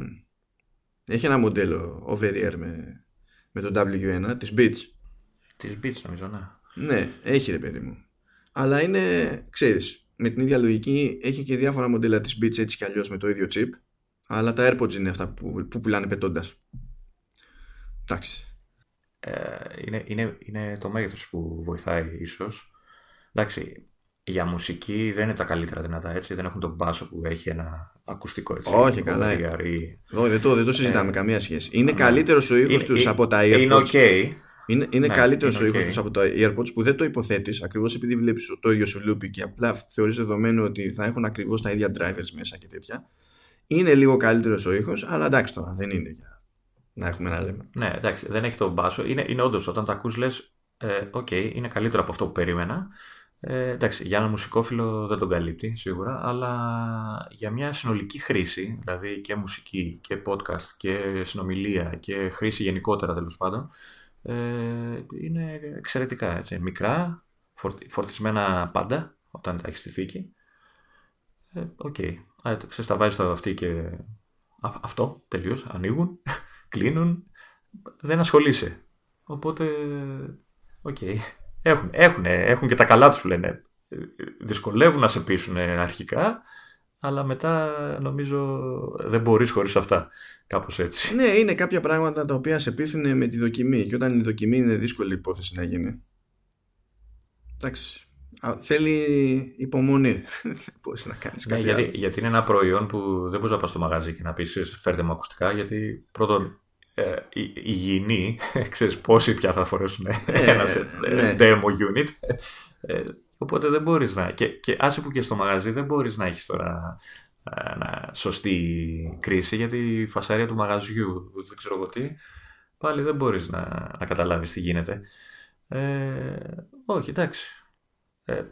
A: έχει ένα μοντέλο over air με, με το W1 της Beats.
B: Της Beats νομίζω, ναι.
A: Ναι, έχει ρε παιδί μου. Αλλά είναι, ξέρεις, με την ίδια λογική έχει και διάφορα μοντέλα της Beats έτσι κι αλλιώς με το ίδιο chip. Αλλά τα AirPods είναι αυτά που, που πουλάνε πετώντας. Εντάξει.
B: Ε, είναι, είναι, είναι το μέγεθος που βοηθάει ίσως. Εντάξει, για μουσική δεν είναι τα καλύτερα δυνατά έτσι. Δεν έχουν τον μπάσο που έχει ένα ακουστικό έτσι.
A: Όχι, καλά. Ή... Όχι, δεν το, δεν το συζητάμε ε, καμία σχέση. Είναι ναι. καλύτερος ο ήχος τους από τα AirPods.
B: Είναι ok.
A: Είναι, είναι ναι, καλύτερος ο ήχος τους από τα AirPods που δεν το υποθέτεις ακριβώς επειδή βλέπεις το ίδιο σου loopy και απλά θεωρείς δεδομένο ότι θα έχουν ακριβώς τα ίδια drivers μέσα και τέτοια. Είναι λίγο καλύτερος ο ήχος, αλλά εντάξει τώρα δεν είναι για να έχουμε ένα λέμε.
B: Ναι, εντάξει, δεν έχει τον μπάσο. Είναι, είναι όντως όταν τα ακούς λες, ε, OK, okay, είναι καλύτερο από αυτό που περίμενα. Ε, εντάξει, για ένα μουσικόφιλο δεν τον καλύπτει σίγουρα, αλλά για μια συνολική χρήση, δηλαδή και μουσική και podcast και συνομιλία και χρήση γενικότερα τέλος πάντων, ε, είναι εξαιρετικά. Έτσι. Μικρά, φορτισμένα πάντα όταν τα έχεις στη θήκη. Ε, οκ. Ε, okay. ξέρεις, τα βάζεις στο αυτί και αυτό τελείως, ανοίγουν, κλείνουν, δεν ασχολείσαι. Οπότε, OK. Okay. Έχουν, έχουν, έχουν και τα καλά τους που λένε. Δυσκολεύουν να σε πείσουν αρχικά, αλλά μετά νομίζω δεν μπορείς χωρίς αυτά. Κάπως έτσι.
A: Ναι, είναι κάποια πράγματα τα οποία σε πείθουν με τη δοκιμή και όταν η δοκιμή είναι δύσκολη υπόθεση να γίνει. Εντάξει. Θέλει υπομονή. Πώ να κάνεις ναι, κάτι.
B: γιατί, γιατί είναι ένα προϊόν που δεν μπορείς να πας στο μαγαζί και να πεις φέρτε μου ακουστικά. Γιατί πρώτον ε, υγιεινή, ξέρεις πόσοι πια θα φορέσουν ε, ένα ε, ναι. demo unit. Ε, οπότε δεν μπορείς να... Και, και άσε που και στο μαγαζί δεν μπορείς να έχεις τώρα να, σωστή κρίση γιατί η φασαρία του μαγαζιού, δεν ξέρω εγώ τι, πάλι δεν μπορείς να, να καταλάβεις τι γίνεται. Ε, όχι, εντάξει. Ε,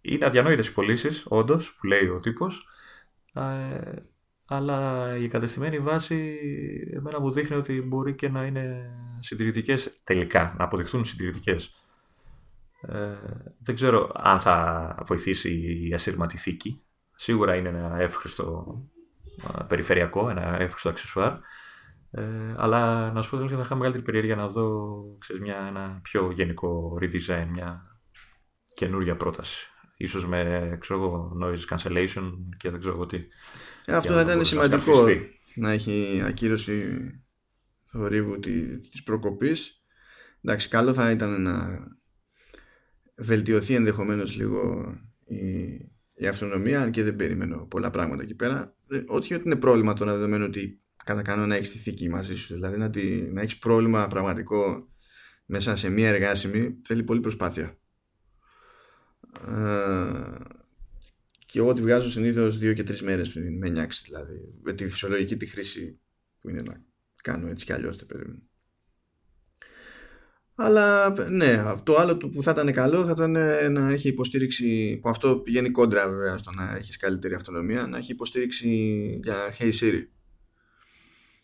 B: είναι αδιανόητες οι πωλήσεις, όντως, που λέει ο τύπος. Ε, αλλά η εγκατεστημένη βάση εμένα μου δείχνει ότι μπορεί και να είναι συντηρητικές τελικά, να αποδειχθούν συντηρητικές. Ε, δεν ξέρω αν θα βοηθήσει η ασύρματη θήκη. Σίγουρα είναι ένα εύχριστο περιφερειακό, ένα εύχριστο αξεσουάρ. Ε, αλλά να σου πω ότι θα είχα μεγαλύτερη περιέργεια να δω ξέρεις, μια, ένα πιο γενικό redesign, μια καινούργια πρόταση. Ίσως με ξέρω, noise cancellation και δεν ξέρω εγώ τι.
A: Ε, αυτό θα ήταν σημαντικό να έχει ακύρωση θορύβου της προκοπής. Εντάξει, καλό θα ήταν να βελτιωθεί ενδεχομένως λίγο η, η αυτονομία, αν και δεν περιμένω πολλά πράγματα εκεί πέρα. Ε, όχι ότι είναι πρόβλημα τώρα δεδομένου ότι κατά κανόνα έχεις τη θήκη μαζί σου. Δηλαδή να, να έχεις πρόβλημα πραγματικό μέσα σε μία εργάσιμη θέλει πολύ προσπάθεια. Ε, και εγώ τη βγάζω συνήθως δύο και τρεις μέρες πριν με νιάξεις δηλαδή. Με τη φυσιολογική τη χρήση που είναι να κάνω έτσι κι αλλιώς το παιδί μου. Αλλά ναι, το άλλο που θα ήταν καλό θα ήταν να έχει υποστήριξη, που αυτό πηγαίνει κόντρα βέβαια στο να έχεις καλύτερη αυτονομία, να έχει υποστήριξη για Hey Siri.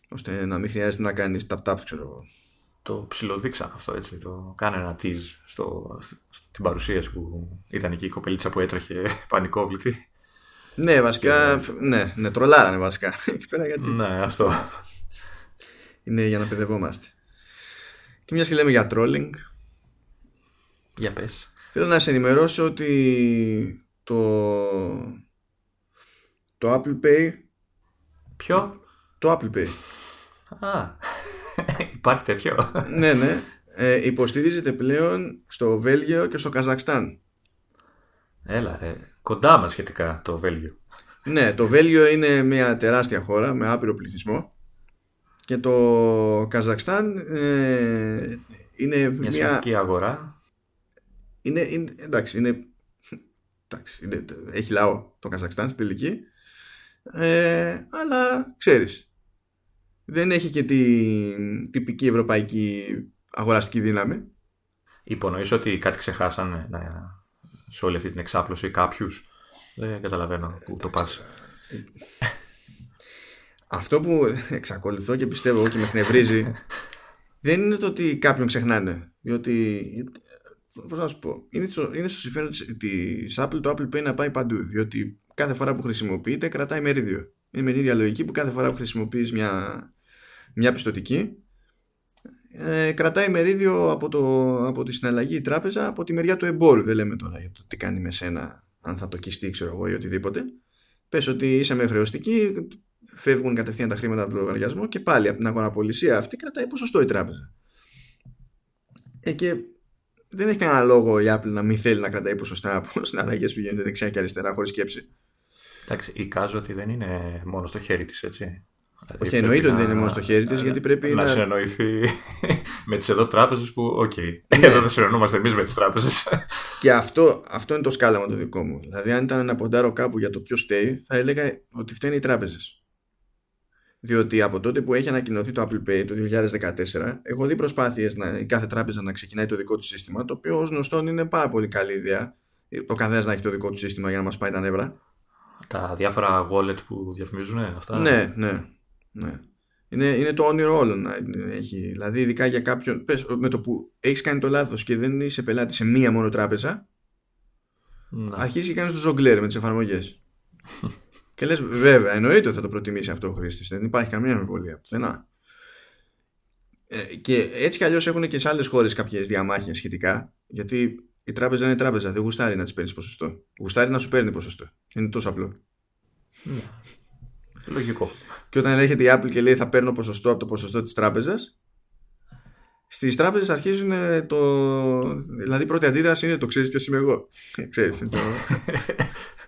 A: Ώστε να μην χρειάζεται να κάνεις tap-tap, ξέρω εγώ.
B: Το ψιλοδείξα αυτό έτσι. Το κάνε ένα tease στο, στην παρουσίαση που ήταν εκεί η κοπελίτσα που έτρεχε πανικόβλητη.
A: Ναι, βασικά. Και... Ναι, ναι, τρολάρανε βασικά. Εκεί πέρα γιατί.
B: Ναι, αυτό.
A: Είναι για να παιδευόμαστε. Και μιας και λέμε για trolling.
B: Για πες.
A: Θέλω να σε ενημερώσω ότι το, το Apple Pay.
B: Ποιο;
A: Το Apple Pay.
B: Α, υπάρχει τέτοιο.
A: ναι, ναι. Ε, υποστηρίζεται πλέον στο Βέλγιο και στο Καζακστάν.
B: Έλα ρε, κοντά μας σχετικά το Βέλγιο.
A: Ναι, το Βέλγιο είναι μια τεράστια χώρα με άπειρο πληθυσμό και το Καζακστάν ε, είναι
B: μια... Μια αγορά.
A: Είναι, είναι, εντάξει, είναι, εντάξει, είναι, έχει λαό το Καζακστάν στην τελική ε, αλλά ξέρεις δεν έχει και την τυπική ευρωπαϊκή αγοραστική δύναμη.
B: Υπονοείς ότι κάτι ξεχάσανε να, σε όλη αυτή την εξάπλωση κάποιους; Δεν καταλαβαίνω που το πας.
A: Αυτό που εξακολουθώ και πιστεύω και με εκνευρίζει δεν είναι το ότι κάποιον ξεχνάνε. Διότι, πώς να σου πω, είναι στο, είναι στο συμφέρον της Apple το Apple Pay να πάει παντού. Διότι κάθε φορά που χρησιμοποιείται κρατάει μερίδιο. Είναι με την ίδια λογική που κάθε φορά που χρησιμοποιείς μια, μια πιστοτική ε, κρατάει μερίδιο από, το, από τη συναλλαγή η τράπεζα από τη μεριά του εμπόρου. Δεν λέμε τώρα για το τι κάνει με σένα, αν θα το κιστεί, ξέρω εγώ, ή οτιδήποτε. Πες ότι είσαι με χρεωστική, φεύγουν κατευθείαν τα χρήματα από τον λογαριασμό και πάλι από την αγοραπωλησία αυτή κρατάει ποσοστό η τράπεζα. Ε, και δεν έχει κανένα λόγο η Apple να μην θέλει να κρατάει ποσοστά από συναλλαγές που γίνονται δεξιά και αριστερά χωρίς σκέψη.
B: Εντάξει, εικάζω ότι δεν είναι μόνο στο χέρι της, έτσι.
A: Δηλαδή Όχι, εννοείται ότι δεν είναι μόνο στο χέρι της, γιατί πρέπει
B: να.
A: Να
B: συνεννοηθεί με τις εδώ τράπεζες που, οκ, εδώ δεν συνεννοούμαστε εμείς με τις τράπεζες.
A: Και αυτό, αυτό είναι το σκάλαμα το δικό μου. Δηλαδή, αν ήταν να ποντάρω κάπου για το ποιος στέει, θα έλεγα ότι φταίνει οι τράπεζες. Διότι από τότε που έχει ανακοινωθεί το Apple Pay το 2014, έχω δει προσπάθειες να, η κάθε τράπεζα να ξεκινάει το δικό του σύστημα, το οποίο ως γνωστόν είναι πάρα πολύ καλή ιδέα. Ο καθένας να έχει το δικό του σύστημα για να μας πάει τα νεύρα.
B: Τα διάφορα wallet που διαφημίζουν, αυτά;
A: Ναι, ναι, ναι. Είναι, είναι το όνειρο όλων να έχει. Δηλαδή, ειδικά για κάποιον. Πες, με το που έχεις κάνει το λάθος και δεν είσαι πελάτης σε μία μόνο τράπεζα,
B: Ναι.
A: αρχίζει και κάνεις το ζογκλέρ με τις εφαρμογές. και λες, βέβαια, εννοείται ότι θα το προτιμήσει αυτό ο χρήστης. Δεν υπάρχει καμία αμφιβολία. Πουθενά. Ε, και έτσι κι αλλιώς έχουν και σε άλλες χώρες κάποιες διαμάχες σχετικά. Γιατί η τράπεζα είναι τράπεζα. Δεν γουστάρει να της παίρνεις ποσοστό. Γουστάρει να σου παίρνει ποσοστό. Είναι τόσο απλό.
B: Ναι. Λογικό.
A: Και όταν έρχεται η Apple και λέει θα παίρνω ποσοστό από το ποσοστό της τράπεζας στις τράπεζες αρχίζουν ε, το... Δηλαδή η πρώτη αντίδραση είναι το ξέρεις ποιος είμαι εγώ. ξέρεις, είναι το...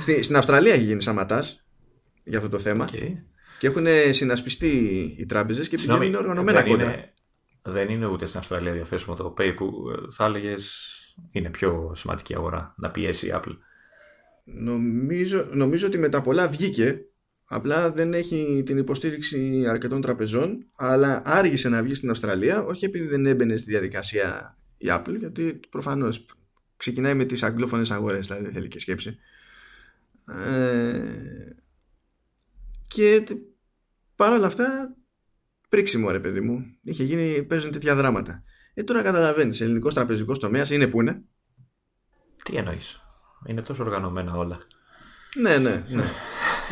A: Στη, στην Αυστραλία έχει γίνει σαματάς για αυτό το θέμα
B: Okay.
A: και έχουν συνασπιστεί οι τράπεζες και πηγαίνουν
B: Συγγνώμη,
A: οργανωμένα
B: δεν
A: κόντρα.
B: είναι, δεν είναι ούτε στην Αυστραλία διαθέσιμο το Pay που ε, θα έλεγες είναι πιο σημαντική αγορά να πιέσει η Apple.
A: Νομίζω, νομίζω ότι με τα πολλά βγήκε Απλά δεν έχει την υποστήριξη αρκετών τραπεζών, αλλά άργησε να βγει στην Αυστραλία, όχι επειδή δεν έμπαινε στη διαδικασία η Apple, γιατί προφανώς ξεκινάει με τις αγγλόφωνες αγορές, δηλαδή δεν θέλει και σκέψη. Ε, και τε- παρόλα αυτά, πρίξιμο ρε παιδί μου, είχε γίνει, παίζουν τέτοια δράματα. Ε, τώρα καταλαβαίνεις, ελληνικός τραπεζικός τομέας είναι που είναι.
B: Τι εννοείς. Είναι τόσο οργανωμένα όλα.
A: Ναι, ναι, ναι.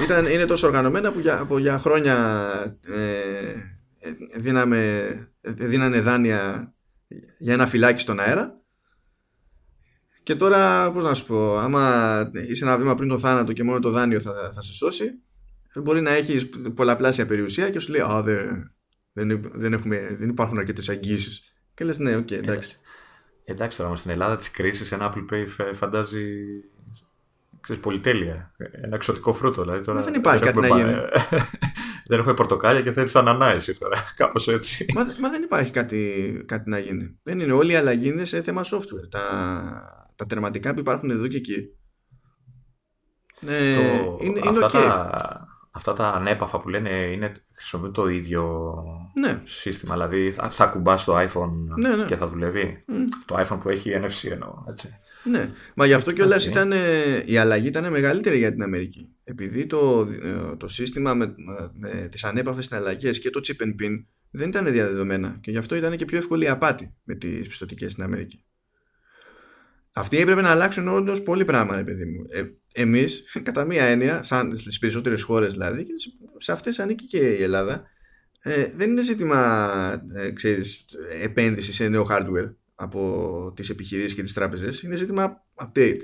A: Ήταν, είναι τόσο οργανωμένα που για, που για χρόνια ε, ε, δίναμε, ε, δίνανε δάνεια για ένα φυλάκι στον αέρα και τώρα, πώς να σου πω, άμα είσαι ένα βήμα πριν το θάνατο και μόνο το δάνειο θα, θα σε σώσει, μπορεί να έχεις πολλαπλάσια περιουσία και σου λέει «Α, δεν, δεν, δεν, έχουμε, δεν υπάρχουν αρκετές εκδόσεις». Και λες «Ναι, οκ, εντάξει».
B: Εντάξει τώρα, όμως στην Ελλάδα της κρίσης ένα Apple Pay φε- φαντάζει ξέρεις, πολυτέλεια. Ένα εξωτικό φρούτο. Δηλαδή, τώρα
A: Μα δεν υπάρχει κάτι
B: έχουμε
A: να
B: πα-
A: γίνει.
B: Δεν έχουμε πορτοκάλια και θέλεις ανανά εσύ τώρα. Κάπως έτσι.
A: Μα, μα δεν υπάρχει κάτι, κάτι να γίνει. Δεν είναι. Όλη η αλλαγή είναι σε θέμα software. Τα, τα τερματικά που υπάρχουν εδώ και εκεί. Ε,
B: Το-
A: είναι, είναι
B: αυτά,
A: ok.
B: τα, αυτά τα ανέπαφα που λένε είναι, χρησιμοποιούν το ίδιο
A: Ναι.
B: σύστημα. Δηλαδή θα, θα ακουμπάς το iPhone
A: Ναι, ναι.
B: και θα δουλεύει.
A: Μμ.
B: Το iPhone που έχει NFC εννοώ. Έτσι.
A: Ναι, μα γι' αυτό κιόλας
B: Οκ.
A: ήταν η αλλαγή ήταν μεγαλύτερη για την Αμερική. Επειδή το, ε, το σύστημα με, με τις ανέπαφες συναλλαγές και το chip and pin δεν ήταν διαδεδομένα και γι' αυτό ήταν και πιο εύκολη η απάτη με τις πιστωτικές στην Αμερική. Αυτοί έπρεπε να αλλάξουν όντως πολύ πράγμα, ρε παιδί μου. Ε, Εμείς, κατά μία έννοια, σαν στις περισσότερες χώρες δηλαδή, και σε αυτές ανήκει και η Ελλάδα, ε, δεν είναι ζήτημα ε, ξέρεις, επένδυσης σε νέο hardware από τις επιχειρήσεις και τις τράπεζες είναι ζήτημα update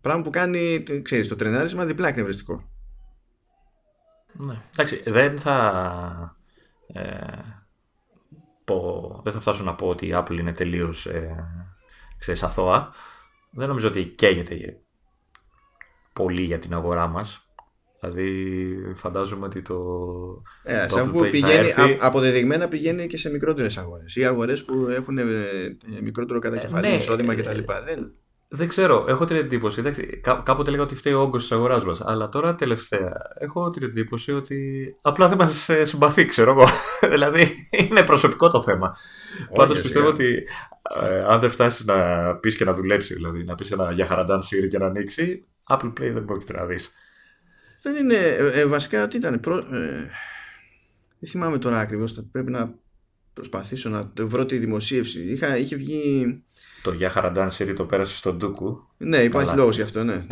A: πράγμα που κάνει ξέρεις, το τρενάρισμα διπλά εκνευριστικό
B: Ναι. Εντάξει, δεν θα. Ε, πω, δεν θα φτάσω να πω ότι η Apple είναι τελείως ε, ξέρεις, αθώα. Δεν νομίζω ότι καίγεται για- πολύ για την αγορά μας. Δηλαδή φαντάζομαι ότι το...
A: ε,
B: το
A: σε
B: Apple
A: αυτό που
B: Pay θα
A: πηγαίνει,
B: έρθει-
A: α- αποδεδειγμένα πηγαίνει και σε μικρότερες αγορές ή αγορές που έχουν ε, ε, μικρότερο κατακεφαλή
B: ναι,
A: εισόδημα
B: ε,
A: κτλ. Δεν...
B: Δεν ξέρω, έχω την εντύπωση. Εντάξει, κά- κάποτε έλεγα ότι φταίει ο όγκος της αγοράς μας. Αλλά τώρα τελευταία έχω την εντύπωση ότι απλά δεν μας συμπαθεί, ξέρω εγώ. δηλαδή είναι προσωπικό το θέμα. Πάντως
A: Όχι,
B: πιστεύω
A: σιγά.
B: ότι ε, αν δεν φτάσεις να πεις και να δουλέψεις, δηλαδή να πεις ένα για χαραντάν Siri και να ανοίξει, Apple Play δεν πρόκειται να δεις.
A: Δεν είναι ε, ε, βασικά τι ήταν προ, ε, δεν θυμάμαι τώρα ακριβώς πρέπει να προσπαθήσω να το βρω τη δημοσίευση Είχα, είχε βγει
B: Το για χαραντάν Siri το πέρασε στον Ντούκου.
A: Ναι, υπάρχει
B: Καλά.
A: λόγος γι' αυτό, ναι. ναι.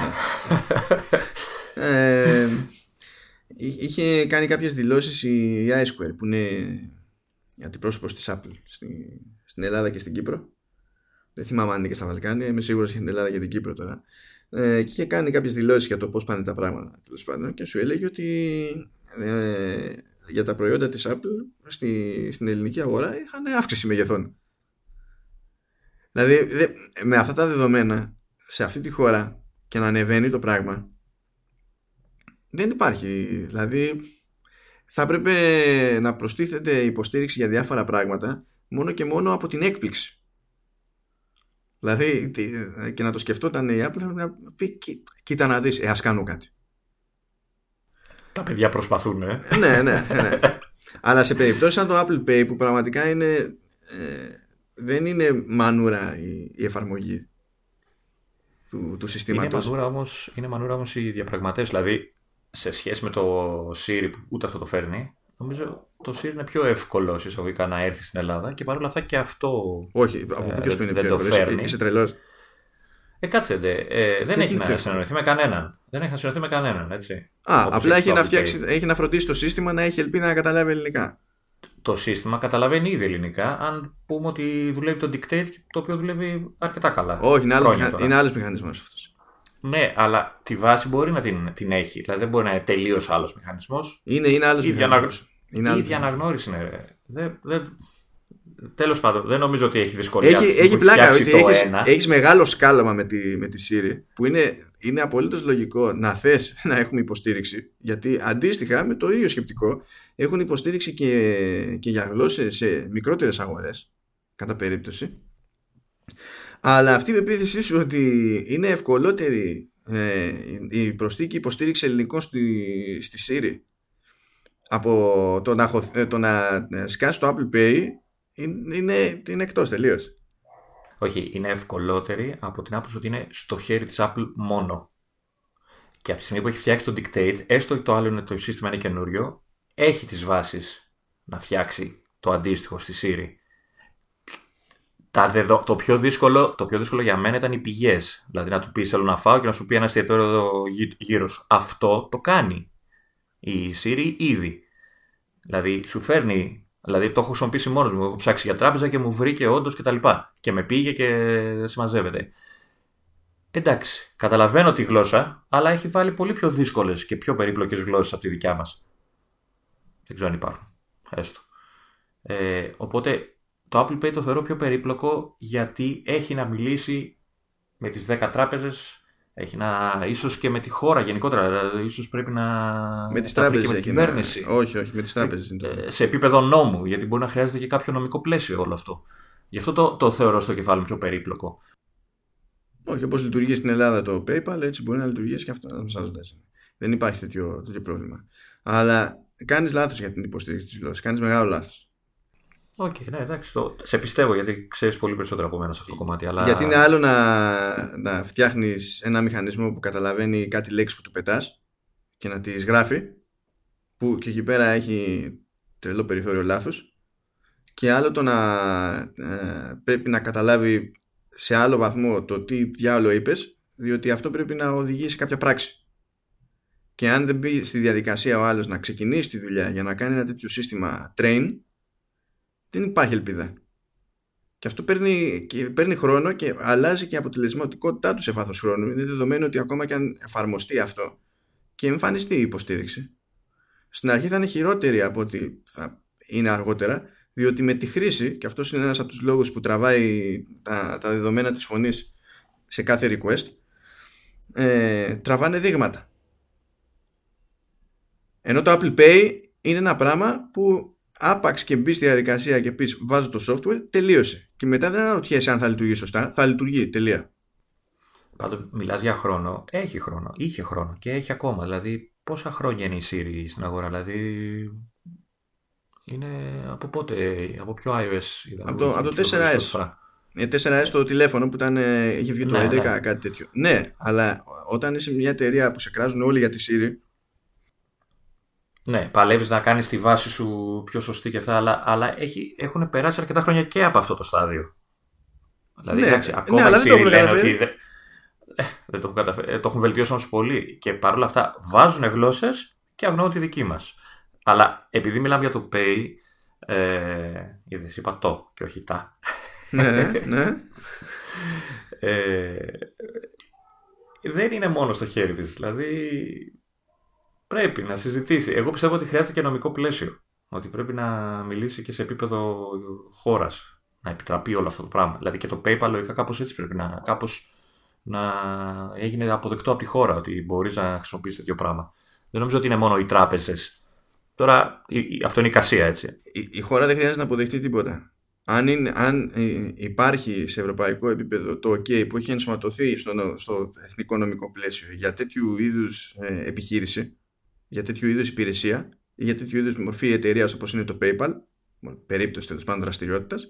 A: ε, εί- είχε κάνει κάποιες δηλώσεις η iSquare που είναι η αντιπρόσωπος της Apple στη, στην Ελλάδα και στην Κύπρο. Δεν θυμάμαι αν είναι και στα Βαλκάνια, είμαι σίγουρος για την Ελλάδα και την Κύπρο τώρα. Ε, και είχε κάνει κάποιες δηλώσεις για το πώς πάνε τα πράγματα τέλος πάντων, και σου έλεγε ότι ε, για τα προϊόντα της Apple στη, στην ελληνική αγορά είχαν αύξηση μεγεθών. Δηλαδή με αυτά τα δεδομένα σε αυτή τη χώρα και να ανεβαίνει το πράγμα δεν υπάρχει. Δηλαδή θα έπρεπε να προστίθεται υποστήριξη για διάφορα πράγματα μόνο και μόνο από την έκπληξη. Δηλαδή και να το σκεφτόταν η Apple θα να πει κοίτα να δεις, ε, ας κάνω κάτι.
B: Τα παιδιά προσπαθούν, ε.
A: ναι, ναι, ναι. Αλλά σε περιπτώσεις σαν το Apple Pay που πραγματικά είναι, ε, δεν είναι μανούρα η, η εφαρμογή του, του συστήματος.
B: Είναι μανούρα όμως, είναι μανούρα όμως οι διαπραγματεύσεις. Δηλαδή σε σχέση με το Siri που ούτε αυτό το φέρνει, νομίζω το Siri είναι πιο εύκολο εισαγωγικά να έρθει στην Ελλάδα και παρόλα αυτά και αυτό.
A: Όχι, από ε, ποιο είναι δεν το φέρνει. Είσαι τρελός.
B: Ε, κάτσε, ε, δεν έχει να συνεννοηθεί με κανέναν. Δεν έχει να συνεννοηθεί με κανέναν, έτσι.
A: Α, Όπως απλά έχει να, φτιάξει, έχει να φροντίσει το σύστημα να έχει ελπίδα να καταλάβει ελληνικά.
B: Το σύστημα καταλαβαίνει ήδη ελληνικά, αν πούμε ότι δουλεύει το dictate, το οποίο δουλεύει αρκετά καλά.
A: Όχι, είναι άλλος μηχανισμός αυτός.
B: Ναι, αλλά τη βάση μπορεί να την, την έχει. Δηλαδή δεν μπορεί να είναι τελείως άλλος μηχανισμός.
A: Είναι, είναι άλλος μηχανισμός.
B: Η ίδια αναγνώριση είναι. Δεν, δεν, Τέλος πάντων, δεν νομίζω ότι έχει δυσκολία.
A: Έχει, έχει πλάκα ότι έχεις έχεις μεγάλο σκάλαμα με τη, με τη Siri που είναι, είναι απολύτως λογικό να θες να έχουμε υποστήριξη. Γιατί αντίστοιχα με το ίδιο σκεπτικό έχουν υποστήριξη και, και για γλώσσες σε μικρότερες αγορές κατά περίπτωση αλλά αυτή η πεποίθησή σου ότι είναι ευκολότερη ε, η προσθήκη υποστήριξη ελληνικών στη, στη Siri από το να, ε, το να ε, σκάσει το Apple Pay είναι, είναι εκτός τελείως.
B: Όχι, είναι ευκολότερη από την άποψη ότι είναι στο χέρι της Apple μόνο. Και από τη στιγμή που έχει φτιάξει το Dictate, έστω ότι το άλλο είναι το σύστημα είναι καινούριο, έχει τις βάσεις να φτιάξει το αντίστοιχο στη Siri τα το, πιο δύσκολο, το πιο δύσκολο για μένα ήταν οι πηγές. Δηλαδή να του πεις θέλω να φάω και να σου πει ένα εστιατόριο εδώ γύρω σου. Αυτό το κάνει η Siri ήδη. Δηλαδή σου φέρνει. Δηλαδή το έχω χρησιμοποιήσει μόνος μου. Έχω ψάξει για τράπεζα και μου βρήκε όντως και τα λοιπά. Και με πήγε και δεν συμμαζεύεται. Εντάξει, καταλαβαίνω τη γλώσσα, αλλά έχει βάλει πολύ πιο δύσκολες και πιο περίπλοκες γλώσσες από τη δικιά μας. Δεν ξέρω αν υπάρχουν. Έστω. Ε, οπότε το Apple Pay το θεωρώ πιο περίπλοκο γιατί έχει να μιλήσει με τις 10 τράπεζες, έχει να, ίσως και με τη χώρα γενικότερα, δηλαδή ίσως πρέπει να
A: με τις τράπεζες
B: και με την κυβέρνηση.
A: Να... Όχι, όχι, με τις τράπεζες. Είναι
B: ε, σε επίπεδο νόμου, γιατί μπορεί να χρειάζεται και κάποιο νομικό πλαίσιο όλο αυτό. Γι' αυτό το, το θεωρώ στο κεφάλι πιο περίπλοκο.
A: Όχι, όπως λειτουργεί στην Ελλάδα το PayPal, έτσι μπορεί να λειτουργήσει και αυτό. Δεν υπάρχει τέτοιο, τέτοιο πρόβλημα. Αλλά κάνεις λάθος για την υποστήριξη της γλώσσας. Κάνεις μεγάλο λάθος.
B: OK, okay, ναι, εντάξει. Το... Σε πιστεύω γιατί ξέρεις πολύ περισσότερο από μένα σε αυτό το κομμάτι. Αλλά...
A: Γιατί είναι άλλο να, να φτιάχνεις ένα μηχανισμό που καταλαβαίνει κάτι λέξεις που του πετάς και να τις γράφει, που και εκεί πέρα έχει τρελό περιθώριο λάθος. Και άλλο το να ε, πρέπει να καταλάβει σε άλλο βαθμό το τι διάλογο είπες, διότι αυτό πρέπει να οδηγήσει σε κάποια πράξη. Και αν δεν μπει στη διαδικασία ο άλλος να ξεκινήσει τη δουλειά για να κάνει ένα τέτοιο σύστημα train, δεν υπάρχει ελπίδα. Και αυτό παίρνει, και παίρνει χρόνο και αλλάζει και η αποτελεσματικότητά τους σε βάθος χρόνου. Είναι δεδομένο ότι ακόμα και αν εφαρμοστεί αυτό και εμφανιστεί η υποστήριξη, στην αρχή θα είναι χειρότερη από ότι θα είναι αργότερα, διότι με τη χρήση, και αυτός είναι ένας από τους λόγους που τραβάει τα, τα δεδομένα της φωνής σε κάθε request, ε, τραβάνε δείγματα. Ενώ το Apple Pay είναι ένα πράγμα που άπαξ και μπει στη διαδικασία και πεις βάζω το software, τελείωσε. Και μετά δεν αναρωτιέσαι αν θα λειτουργεί σωστά, θα λειτουργεί, τελεία.
B: Πάντως, μιλάς για χρόνο. Έχει χρόνο. Είχε χρόνο και έχει ακόμα. Δηλαδή, πόσα χρόνια είναι η Siri στην αγορά, δηλαδή. Είναι από πότε, από ποιο iOS
A: είδα. Από το, από το 4S. 4S ε, το τηλέφωνο που ήταν, ε, είχε βγει το 11, ναι, ναι. κάτι τέτοιο. Ναι, αλλά όταν είσαι μια εταιρεία που σε κράζουν όλοι για τη Siri,
B: ναι, παλεύεις να κάνεις τη βάση σου πιο σωστή και αυτά, αλλά, αλλά έχει, έχουν περάσει αρκετά χρόνια και από αυτό το στάδιο. Δηλαδή,
A: ναι,
B: εντάξει, ακόμα
A: ναι, αλλά δεν το έχουν
B: καταφέρει. Ότι ε, δεν το έχουν καταφέρει. Ε, το έχουν βελτιώσει όμως πολύ. Και παρόλα αυτά βάζουν γλώσσες και αγνοούν τη δική μας. Αλλά επειδή μιλάμε για το pay, ε, είδες, είπα το και όχι τα.
A: ναι, ναι.
B: Ε, δεν είναι μόνο στο χέρι της. Δηλαδή πρέπει να συζητήσει. Εγώ πιστεύω ότι χρειάζεται και νομικό πλαίσιο. Ότι πρέπει να μιλήσει και σε επίπεδο χώρας. Να επιτραπεί όλο αυτό το πράγμα. Δηλαδή και το PayPal λογικά κάπως έτσι πρέπει να. Κάπως να έγινε αποδεκτό από τη χώρα ότι μπορείς να χρησιμοποιήσεις τέτοιο πράγμα. Δεν νομίζω ότι είναι μόνο οι τράπεζες. Τώρα αυτό είναι η κασία, έτσι.
A: Η, η χώρα δεν χρειάζεται να αποδεχτεί τίποτα. Αν, είναι, αν ε, υπάρχει σε ευρωπαϊκό επίπεδο το OK που έχει ενσωματωθεί στο, στο εθνικό νομικό πλαίσιο για τέτοιου είδους ε, επιχείρηση, για τέτοιου είδους υπηρεσία ή για τέτοιου είδους μορφή εταιρείας όπως είναι το PayPal, περίπτωση τέλος πάντων δραστηριότητας,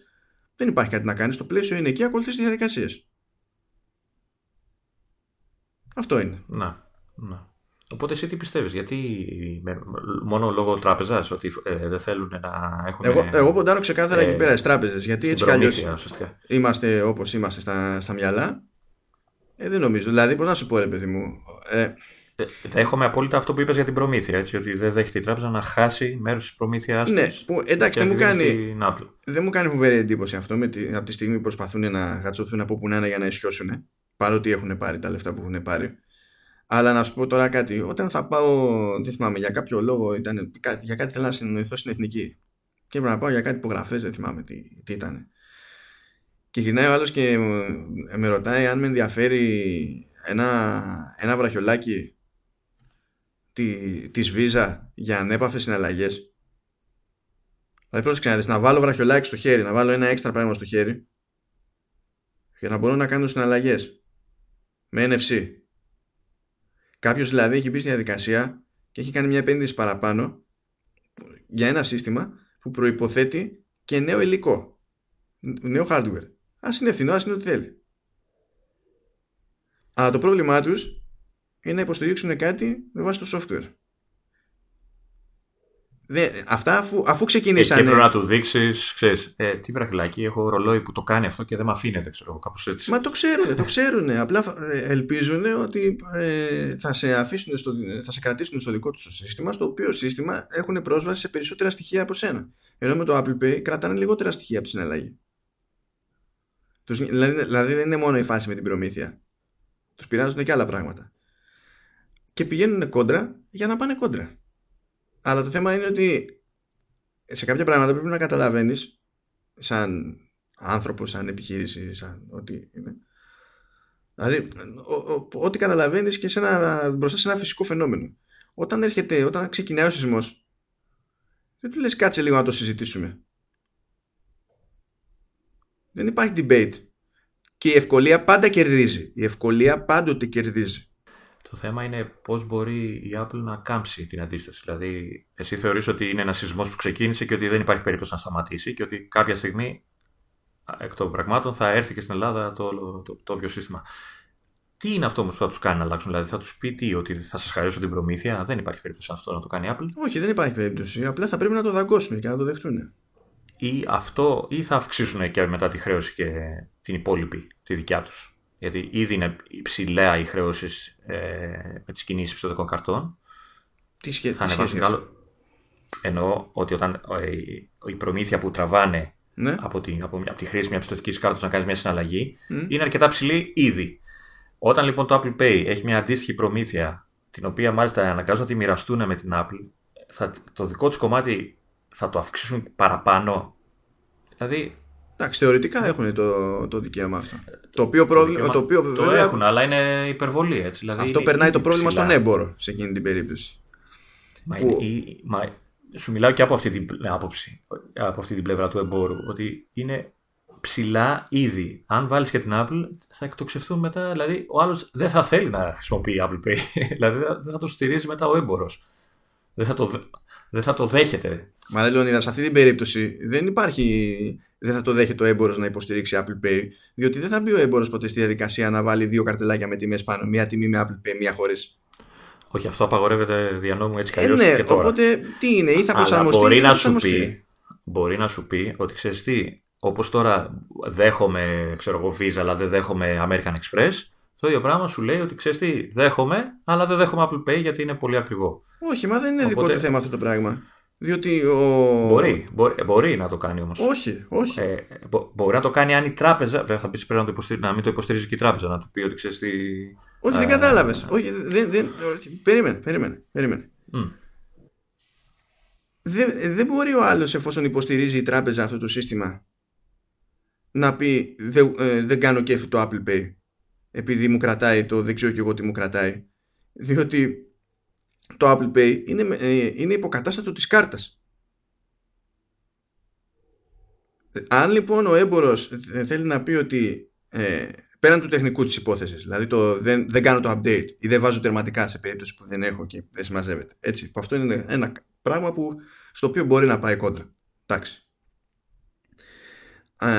A: δεν υπάρχει κάτι να κάνεις. Στο πλαίσιο είναι εκεί, ακολουθείς τις διαδικασίες. Αυτό είναι.
B: Να, να. Οπότε εσύ τι πιστεύεις, γιατί μόνο λόγω τράπεζας ότι ε, δεν θέλουν να έχουν...
A: Εγώ, εγώ ποντάρω ξεκάθαρα ε, εκεί πέρα στις τράπεζες, γιατί έτσι κι είμαστε όπως είμαστε στα, στα μυαλά. Ε, δεν νομίζω, δηλαδή πώς να σου πω ρε παιδί μου... Ε,
B: Δέχομαι απόλυτα αυτό που είπες για την προμήθεια, έτσι, ότι δεν δέχεται η τράπεζα να χάσει μέρος της προμήθειάς
A: ναι, που, εντάξει, δεν μου, κάνει, δεν μου κάνει φοβερή εντύπωση αυτό με τη, από τη στιγμή που προσπαθούν να γατσωθούν από που να είναι για να ισιώσουν παρότι έχουν πάρει τα λεφτά που έχουν πάρει αλλά να σου πω τώρα κάτι, όταν θα πάω, δεν θυμάμαι, για κάποιο λόγο, ήταν, για κάτι θέλω να συνεννοηθώ στην εθνική. Και έπρεπε να πάω για κάτι υπογραφές, δεν θυμάμαι τι, τι ήταν. Και γυρνάει ο άλλος και με ρωτάει αν με ενδιαφέρει ένα, ένα βραχιολάκι τη, της Visa για ανέπαφες συναλλαγές. Δηλαδή πρόσεξε να να βάλω βραχιολάκι στο χέρι, να βάλω ένα έξτρα πράγμα στο χέρι για να μπορώ να κάνω συναλλαγές με NFC Κάποιος δηλαδή έχει μπει στη διαδικασία και έχει κάνει μια επένδυση παραπάνω για ένα σύστημα που προϋποθέτει και νέο υλικό. Νέο hardware. Ας είναι φθηνό, ας είναι ό,τι θέλει. Αλλά το πρόβλημά τους είναι να υποστηρίξουν κάτι με βάση το software. Δε, αυτά αφού, αφού ξεκινήσανε.
B: Και πρέπει να του δείξεις, ξέρεις, ε, τι βραχυλάκι, έχω ρολόι που το κάνει αυτό και δεν με αφήνεται, ξέρω εγώ, κάπως έτσι.
A: Μα το ξέρουν, το ξέρουν. Απλά ε, ελπίζουν ότι ε, θα, σε αφήσουν στο, θα σε κρατήσουν στο δικό τους σύστημα, στο οποίο σύστημα έχουν πρόσβαση σε περισσότερα στοιχεία από σένα. Ενώ με το Apple Pay κρατάνε λιγότερα στοιχεία από τη συναλλαγή. δηλαδή, δηλαδή δεν είναι μόνο η φάση με την προμήθεια. Τους πειράζουν και άλλα πράγματα. Και πηγαίνουν κόντρα για να πάνε κόντρα. Αλλά το θέμα είναι ότι σε κάποια πράγματα πρέπει να καταλαβαίνεις σαν άνθρωπος, σαν επιχείρηση, σαν ό,τι είναι. Δηλαδή, ό,τι καταλαβαίνεις και σε ένα, μπροστά σε ένα φυσικό φαινόμενο. Όταν έρχεται, όταν ξεκινάει ο σεισμός, δεν του λες κάτσε λίγο να το συζητήσουμε. Δεν υπάρχει debate. Και η ευκολία πάντα κερδίζει. Η ευκολία πάντοτε κερδίζει.
B: Το θέμα είναι πώς μπορεί η Apple να κάμψει την αντίσταση. Δηλαδή, εσύ θεωρείς ότι είναι ένας σεισμός που ξεκίνησε και ότι δεν υπάρχει περίπτωση να σταματήσει και ότι κάποια στιγμή εκ των πραγμάτων θα έρθει και στην Ελλάδα το, το, το, όποιο σύστημα. Τι είναι αυτό όμως που θα τους κάνει να αλλάξουν, Δηλαδή, θα τους πει τι, ότι θα σας χαρίσω την προμήθεια; Δεν υπάρχει περίπτωση αυτό να το κάνει η Apple;
A: Όχι, δεν υπάρχει περίπτωση. Απλά θα πρέπει να το δαγκώσουν και να το δεχτούν.
B: Ή αυτό, ή θα αυξήσουν και μετά τη χρέωση και την υπόλοιπη, τη δικιά τους. Γιατί ήδη είναι υψηλά οι χρεώσει ε, με τις κινήσεις πιστοτικών καρτών.
A: Τι σχέση θα
B: Καλό... Εννοώ ότι όταν ε, η προμήθεια που τραβάνε ναι. από, τη, από, από τη χρήση μιας πιστοτικής κάρτας να κάνεις μια συναλλαγή είναι αρκετά ψηλή ήδη. Όταν λοιπόν το Apple Pay έχει μια αντίστοιχη προμήθεια, την οποία μάλιστα αναγκάζουν να τη μοιραστούν με την Apple, θα, το δικό του κομμάτι θα το αυξήσουν παραπάνω. Δηλαδή
A: Εντάξει, θεωρητικά έχουν το, το δικαίωμα αυτό. Το οποίο, πρόβλημα,
B: το, οποίο, το βέβαια, έχουν, αλλά είναι υπερβολή. Έτσι. Δηλαδή
A: αυτό περνάει το πρόβλημα στον έμπορο σε εκείνη την περίπτωση.
B: Μα, που... είναι, μα σου μιλάω και από αυτή την άποψη, από αυτή την πλευρά του εμπόρου, ότι είναι ψηλά ήδη. Αν βάλεις και την Apple, θα εκτοξευτούν μετά. Δηλαδή, ο άλλος δεν θα θέλει να χρησιμοποιεί Apple Pay. δηλαδή, δεν θα το στηρίζει μετά ο έμπορος. Δεν θα το, δεν θα το δέχεται.
A: Μα δεν λέω, σε αυτή την περίπτωση δεν υπάρχει δεν θα το δέχεται ο έμπορος να υποστηρίξει Apple Pay, διότι δεν θα μπει ο έμπορος ποτέ στη διαδικασία να βάλει δύο καρτελάκια με τιμές πάνω, μία τιμή με Apple Pay, μία χωρίς.
B: Όχι, αυτό απαγορεύεται δια νόμου έτσι κι ε,
A: ναι,
B: και τώρα.
A: Οπότε τι είναι, ή θα προσαρμοστεί.
B: μπορεί,
A: να
B: σου πει, μπορεί να σου πει ότι ξέρεις τι, όπως τώρα δέχομαι ξέρω εγώ, Visa, αλλά δεν δέχομαι American Express, το ίδιο πράγμα σου λέει ότι ξέρεις τι, δέχομαι, αλλά δεν δέχομαι Apple Pay γιατί είναι πολύ ακριβό.
A: Όχι, μα δεν είναι Οπότε... δικό του θέμα αυτό το πράγμα. Διότι ο...
B: μπορεί, μπορεί, μπορεί να το κάνει όμως.
A: Όχι, όχι. Ε,
B: μπορεί να το κάνει αν η τράπεζα. Βέβαια θα πεις πρέπει να, το υποστηρίζει, να μην το υποστηρίζει και η τράπεζα, να του πει ότι ξέρεις τι.
A: Όχι, δεν κατάλαβες. Όχι, δεν, δεν, περίμενε, περίμενε, περίμενε. Δεν, δεν μπορεί ο άλλος εφόσον υποστηρίζει η τράπεζα αυτό το σύστημα να πει δεν, ε, δεν κάνω κέφι το Apple Pay επειδή μου κρατάει το δεν ξέρω και εγώ τι μου κρατάει διότι το Apple Pay είναι, ε, είναι υποκατάστατο της κάρτας. Αν λοιπόν ο έμπορος θέλει να πει ότι ε, πέραν του τεχνικού της υπόθεσης δηλαδή το δεν, δεν κάνω το update ή δεν βάζω τερματικά σε περίπτωση που δεν έχω και δεν συμμαζεύεται έτσι, αυτό είναι ένα πράγμα που, στο οποίο μπορεί να πάει κόντρα. Εντάξει.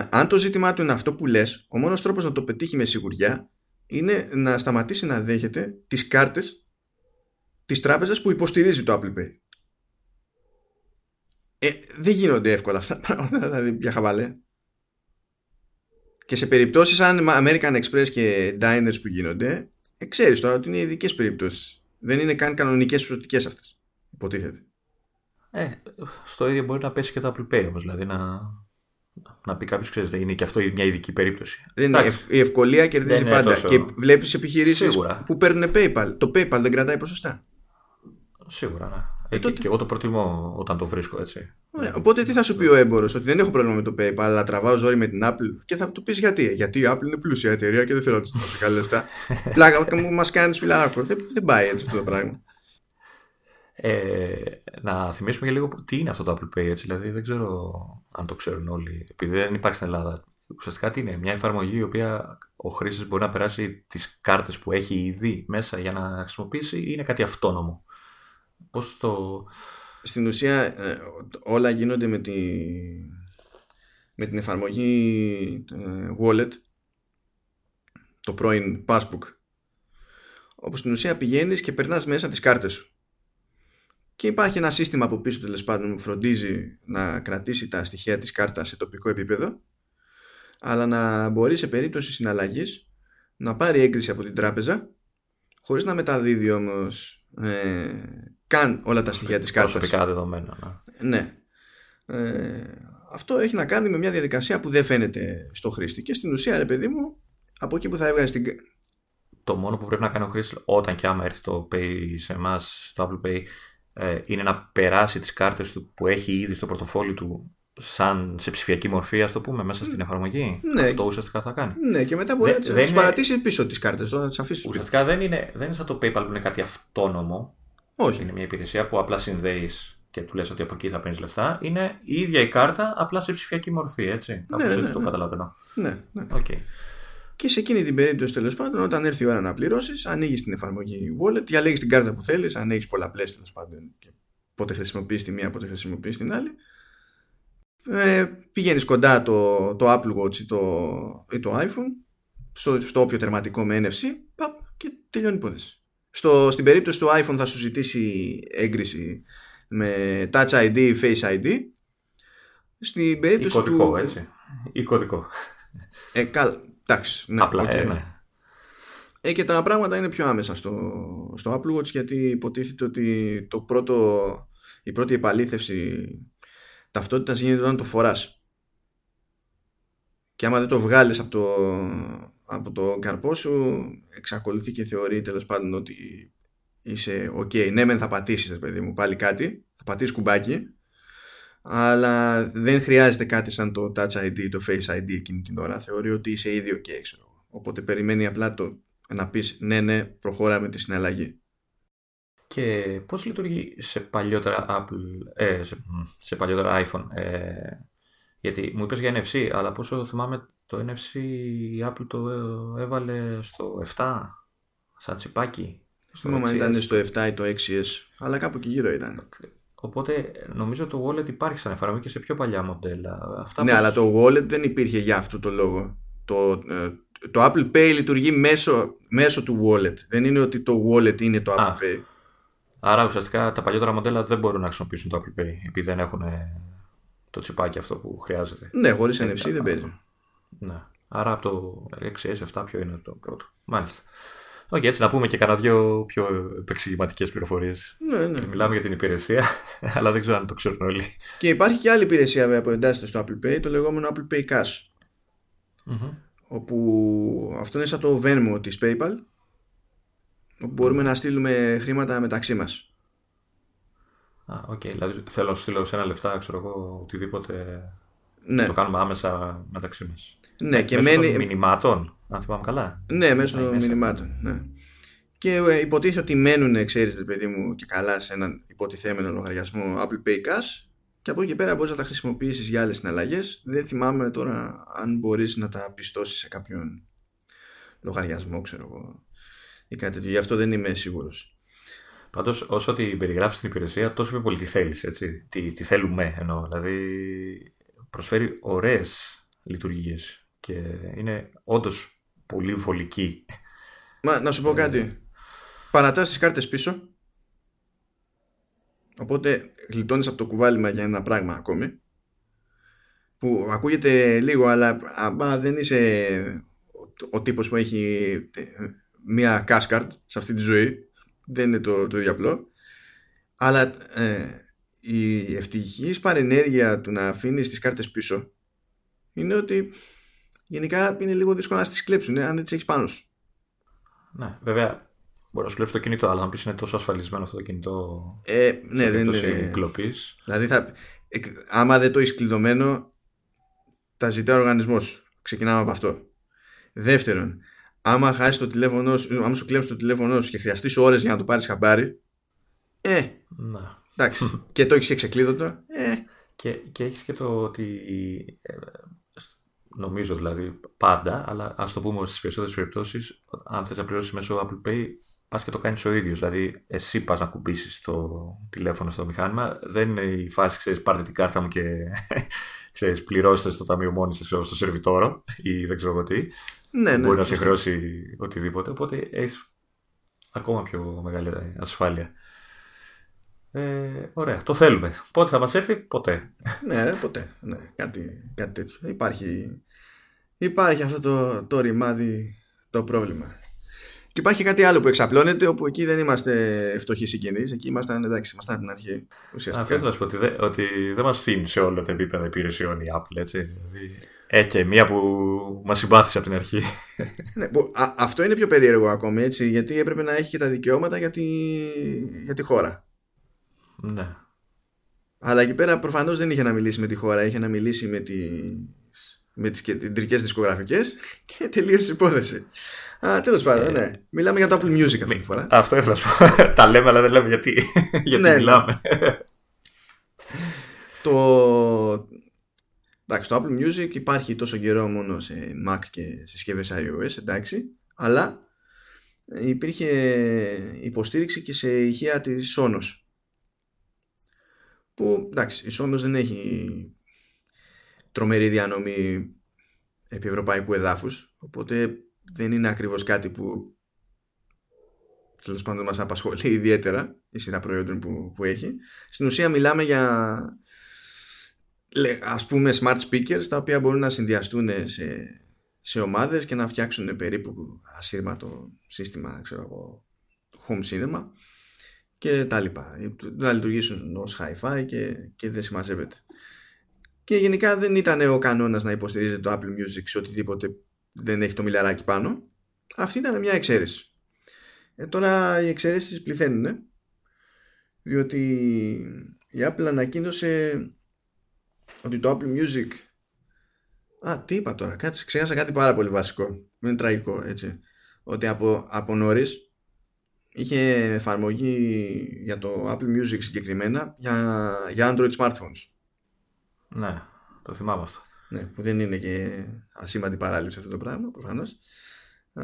A: Αν το ζήτημά του είναι αυτό που λες ο μόνος τρόπος να το πετύχει με σιγουριά είναι να σταματήσει να δέχεται τις κάρτες της τράπεζας που υποστηρίζει το Apple Pay ε, δεν γίνονται εύκολα αυτά τα πράγματα δηλαδή για χαβαλέ και σε περιπτώσεις σαν American Express και Diners που γίνονται, ε, ξέρεις τώρα ότι είναι ειδικές περιπτώσεις. Δεν είναι καν κανονικές προσωπικές αυτές. Υποτίθεται.
B: Ε, στο ίδιο μπορεί να πέσει και το Apple Pay όμως, δηλαδή να, να πει κάποιος, ξέρεις, δεν είναι και αυτό μια ειδική περίπτωση.
A: Δεν είναι, η ευκολία κερδίζει πάντα. Τόσο... Και βλέπεις επιχειρήσεις που παίρνουν PayPal. Το PayPal δεν κρατάει ποσοστά.
B: Σίγουρα, ναι. Ε, ε, τότε... Και εγώ το προτιμώ όταν το βρίσκω έτσι.
A: Ωραία. Οπότε τι θα σου πει ο έμπορος, Ότι δεν έχω πρόβλημα με το PayPal, αλλά τραβάω ζόρι με την Apple; Και θα του πεις γιατί. Γιατί η Apple είναι πλούσια εταιρεία και δεν θέλω να της δώσω καλή λεφτά. Πλάκα μου μας κάνεις φιλαράκο. Δεν, δεν πάει έτσι αυτό το πράγμα.
B: Ε, να θυμίσουμε και λίγο τι είναι αυτό το Apple Pay. Έτσι, δηλαδή δεν ξέρω αν το ξέρουν όλοι. Επειδή δεν υπάρχει στην Ελλάδα. Ουσιαστικά τι είναι, μια εφαρμογή η οποία ο χρήστης μπορεί να περάσει τις κάρτες που έχει ήδη μέσα για να χρησιμοποιήσει ή είναι κάτι αυτόνομο; Πώς το...
A: Στην ουσία ε, όλα γίνονται με, τη, με την εφαρμογή ε, Wallet το πρώην Passbook. Όπου στην ουσία πηγαίνεις και περνάς μέσα τις κάρτες σου. Και υπάρχει ένα σύστημα από πίσω τέλος πάντων που φροντίζει να κρατήσει τα στοιχεία της κάρτας σε τοπικό επίπεδο αλλά να μπορεί σε περίπτωση συναλλαγής να πάρει έγκριση από την τράπεζα χωρίς να μεταδίδει όμως ε, καν όλα τα στοιχεία της κάρτας.
B: Προσωπικά δεδομένα.
A: Ναι. ναι. Ε, αυτό έχει να κάνει με μια διαδικασία που δεν φαίνεται στο χρήστη και στην ουσία ρε παιδί μου από εκεί που θα έβγαζε την...
B: Το μόνο που πρέπει να κάνει ο χρήστη όταν και άμα έρθει το Pay σε εμάς, το Apple Pay, ε, είναι να περάσει τις κάρτες του που έχει ήδη στο πορτοφόλι του σαν σε ψηφιακή μορφή, ας το πούμε, μέσα στην εφαρμογή. Ναι. Αυτό ουσιαστικά θα κάνει.
A: Ναι, και μετά μπορεί να τις παρατήσει πίσω τις κάρτες, να τις αφήσεις.
B: Ουσιαστικά δεν είναι, δεν είναι σαν το PayPal που είναι κάτι αυτόνομο.
A: Όχι.
B: Είναι μια υπηρεσία που απλά συνδέεις και του λες ότι από εκεί θα παίρνεις λεφτά. Είναι η ίδια η κάρτα, απλά σε ψηφιακή μορφή, έτσι. Κάπως ναι, έτσι ναι, το ναι. καταλαβαίνω.
A: Ναι, ναι.
B: Okay.
A: Και σε εκείνη την περίπτωση, τέλος πάντων, όταν έρθει η ώρα να πληρώσεις, ανοίγεις την εφαρμογή wallet, διαλέγεις την κάρτα που θέλεις, αν έχει πολλαπλέ τέλος πάντων. Και πότε χρησιμοποιείς τη μία, πότε χρησιμοποιείς την άλλη. Ε, πηγαίνεις κοντά το, το Apple Watch ή το, ή το iPhone στο, στο όποιο τερματικό με NFC παπ, και τελειώνει η υπόθεση. Στο, στην περίπτωση του iPhone θα σου ζητήσει έγκριση με Touch ID, Face ID. Στην περίπτωση
B: ή κωδικό,
A: του...
B: έτσι. Ή κωδικό.
A: Ε, καλά. Εντάξει. Ναι,
B: Απλά, okay. ε, ναι.
A: Ε, και τα πράγματα είναι πιο άμεσα στο, στο Apple Watch γιατί υποτίθεται ότι το πρώτο, η πρώτη επαλήθευση ταυτότητας γίνεται όταν το φοράς. Και άμα δεν το βγάλεις από το, από το καρπό σου εξακολουθεί και θεωρεί τέλος πάντων ότι είσαι ok. Ναι μεν θα πατήσεις παιδί μου πάλι κάτι θα πατήσεις κουμπάκι αλλά δεν χρειάζεται κάτι σαν το Touch ID ή το Face ID εκείνη την ώρα. Θεωρεί ότι είσαι ήδη ok ξέρω. οπότε περιμένει απλά το να πεις ναι ναι προχωράμε τη συναλλαγή.
B: Και πώς λειτουργεί σε παλιότερα Apple, ε, σε, σε παλιότερα iPhone ε, γιατί μου είπες για NFC αλλά πόσο θυμάμαι το NFC η Apple το έβαλε στο 7 σαν τσιπάκι.
A: Θυμάμαι ήταν στο 7 ή το 6S, αλλά κάπου εκεί γύρω ήταν.
B: Οπότε νομίζω το wallet υπάρχει σαν εφαρμογή και σε πιο παλιά μοντέλα.
A: Αυτά ναι, αλλά το wallet δεν υπήρχε για αυτό το λόγο. Το, ε, το Apple Pay λειτουργεί μέσω, μέσω του wallet. Δεν είναι ότι το wallet είναι το Apple Α, Pay.
B: Άρα ουσιαστικά τα παλιότερα μοντέλα δεν μπορούν να χρησιμοποιήσουν το Apple Pay επειδή δεν έχουν το τσιπάκι αυτό που χρειάζεται.
A: Ναι, χωρίς NFC δεν παίζει.
B: Ναι. Άρα από το 6S7 ποιο είναι το πρώτο. Μάλιστα. Όχι, έτσι να πούμε και κανένα δυο πιο επεξηγηματικές πληροφορίες.
A: Ναι, ναι.
B: Μιλάμε για την υπηρεσία, αλλά δεν ξέρω αν το ξέρουν όλοι.
A: Και υπάρχει και άλλη υπηρεσία βέβαια, που εντάσσεται στο Apple Pay, το λεγόμενο Apple Pay Cash. mm Όπου αυτό είναι σαν το Venmo της PayPal, όπου μπορούμε να στείλουμε χρήματα μεταξύ μας.
B: Α, OK. Okay. Δηλαδή θέλω να σου στείλω εσένα λεφτά, ξέρω εγώ, οτιδήποτε.
A: Ναι.
B: Το κάνουμε άμεσα μεταξύ μας.
A: Ναι, και
B: μέσω μηνυμάτων μηνυμάτων, αν θυμάμαι καλά.
A: Ναι, μέσω
B: Ναι,
A: των
B: μέσα.
A: μηνυμάτων. Ναι. Και ε, υποτίθεται ότι μένουν, ξέρεις, ρε παιδί μου, και καλά σε έναν υποτιθέμενο λογαριασμό Apple Pay Cash και από εκεί και πέρα μπορείς να τα χρησιμοποιήσεις για άλλες συναλλαγές. Δεν θυμάμαι τώρα αν μπορείς να τα πιστώσεις σε κάποιον λογαριασμό, ξέρω εγώ, ή κάτι τέτοιο. Γι' αυτό δεν είμαι σίγουρος.
B: Πάντως, όσο την περιγράφεις στην υπηρεσία, τόσο πιο πολύ τι θέλεις. Τι, τι θέλουμε εννοώ. Δηλαδή, προσφέρει ωραίες λειτουργίες και είναι όντως πολύ βολική.
A: Μα να σου πω κάτι. Παρατάς τις κάρτες πίσω. Οπότε γλιτώνεις από το κουβάλιμα για ένα πράγμα ακόμη. Που ακούγεται λίγο, αλλά άμα δεν είσαι ο, ο τύπος που έχει ε, μία κάσκαρτ σε αυτή τη ζωή, δεν είναι το, το ίδιο απλό. Αλλά ε, η ευτυχής παρενέργεια του να αφήνεις τις κάρτες πίσω είναι ότι γενικά είναι λίγο δύσκολο να τις κλέψουν ε, αν δεν τις έχεις πάνω σου.
B: Ναι, βέβαια, μπορεί να σου κλέψει το κινητό, αλλά να πεις είναι τόσο ασφαλισμένο αυτό το κινητό.
A: Ε, ναι, δεν
B: είναι.
A: είναι.
B: κλοπής.
A: Δηλαδή, θα, εκ- άμα δεν το έχεις κλειδωμένο, τα ζητάει ο οργανισμός σου. Ξεκινάμε από αυτό. Δεύτερον, άμα χάσεις το τηλέφωνο σου, άμα σου κλέψει το τηλέφωνο σου και χρειαστείς ώρες για να το πάρεις χαμπάρι, ε,
B: Να.
A: Εντάξει, και το έχεις και ξεκλείδωτο, ε,
B: Και, και έχεις και το ότι. ε, νομίζω δηλαδή πάντα, αλλά ας το πούμε στις περισσότερες περιπτώσεις, αν θες να πληρώσεις μέσω Apple Pay, πας και το κάνεις ο ίδιος. Δηλαδή, εσύ πας να κουμπίσεις το τηλέφωνο στο μηχάνημα. Δεν είναι η φάση, ξέρεις, πάρτε την κάρτα μου και ξέρεις, πληρώστε στο ταμείο μόνοι σας στο σερβιτόρο ή δεν ξέρω εγώ τι.
A: ναι, ναι.
B: Μπορεί να σε
A: σωστά.
B: χρεώσει οτιδήποτε. Οπότε έχεις ακόμα πιο μεγάλη ασφάλεια. Ε, ωραία, το θέλουμε. Πότε θα μας έρθει, ποτέ.
A: Ναι, ποτέ. Ναι, κάτι, κάτι τέτοιο. Υπάρχει, υπάρχει αυτό το, το ρημάδι το πρόβλημα. Και υπάρχει κάτι άλλο που εξαπλώνεται, όπου εκεί δεν είμαστε φτωχοί συγγενείς. Εκεί ήμασταν, εντάξει, ήμασταν από την αρχή.
B: Αυτό
A: Ουσιαστικά.
B: θέλω να σου πω ότι, δεν- ότι δεν μας φτύνει σε όλα τα επίπεδα υπηρεσιών η Apple, έτσι. Δηλαδή, ε, και μία που μας συμπάθησε από την αρχή.
A: Ναι, που- α- αυτό είναι πιο περίεργο ακόμη, έτσι, γιατί έπρεπε να έχει και τα δικαιώματα για τη, για τη χώρα.
B: Ναι.
A: Αλλά εκεί πέρα προφανώς δεν είχε να μιλήσει με τη χώρα, είχε να μιλήσει με τις, με τις κεντρικές δισκογραφικές και τελείωσε η υπόθεση. Α, τέλος πάντων,
B: Ε,
A: ναι. Μιλάμε για το Apple Music αυτή τη φορά.
B: Αυτό ήθελα να σου πω. τα λέμε, αλλά δεν λέμε γιατί. γιατί
A: Ναι, ναι.
B: μιλάμε.
A: Το... Εντάξει, το Apple Music υπάρχει τόσο καιρό μόνο σε Mac και σε συσκευές iOS, εντάξει, αλλά υπήρχε υποστήριξη και σε ηχεία της Sonos. Που, εντάξει, η Sonos δεν έχει τρομερή διανομή επί ευρωπαϊκού εδάφους, οπότε δεν είναι ακριβώς κάτι που τέλος πάντων μας απασχολεί ιδιαίτερα η σειρά προϊόντων που, που έχει. Στην ουσία μιλάμε για λε- ας πούμε smart speakers τα οποία μπορούν να συνδυαστούν σε, σε ομάδες και να φτιάξουν περίπου ασύρματο σύστημα ξέρω εγώ, home cinema και τα λοιπά. Να λειτουργήσουν ως hi-fi και, και δεν συμμαζεύεται. Και γενικά δεν ήταν ο κανόνας να υποστηρίζεται το Apple Music σε οτιδήποτε δεν έχει το μιλαράκι πάνω. Αυτή ήταν μια εξαίρεση. Ε, τώρα οι εξαιρέσεις πληθαίνουν διότι η Apple ανακοίνωσε ότι το Apple Music Α, τι είπα τώρα, κάτι, ξέχασα κάτι πάρα πολύ βασικό. Είναι τραγικό, έτσι. Ότι από, από νωρίς είχε εφαρμογή για το Apple Music συγκεκριμένα για, για Android smartphones.
B: Ναι, το θυμάμαι αυτό.
A: ναι, που δεν είναι και ασήμαντη παράληψη αυτό το πράγμα προφανώς. Α,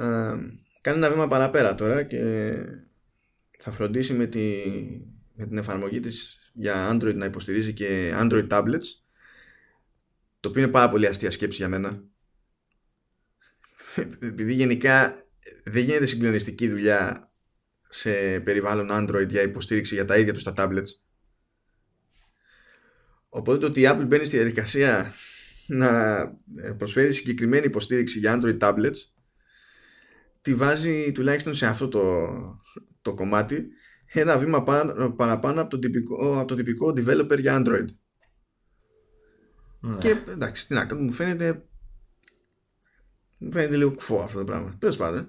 A: κάνει ένα βήμα παραπέρα τώρα και θα φροντίσει με, τη, με την εφαρμογή της για Android να υποστηρίζει και Android tablets το οποίο είναι πάρα πολύ αστεία σκέψη για μένα. Επειδή γενικά δεν γίνεται συγκλονιστική δουλειά σε περιβάλλον Android για υποστήριξη για τα ίδια τους τα tablets οπότε το ότι η Apple μπαίνει στη διαδικασία να προσφέρει συγκεκριμένη υποστήριξη για Android tablets τη βάζει τουλάχιστον σε αυτό το, το κομμάτι ένα βήμα πάνω, παραπάνω από το, τυπικό, από το τυπικό developer για Android.
B: Ναι.
A: Και εντάξει, τι να κάνω, μου φαίνεται μου φαίνεται λίγο κουφό αυτό το πράγμα. Τέλος πάντων.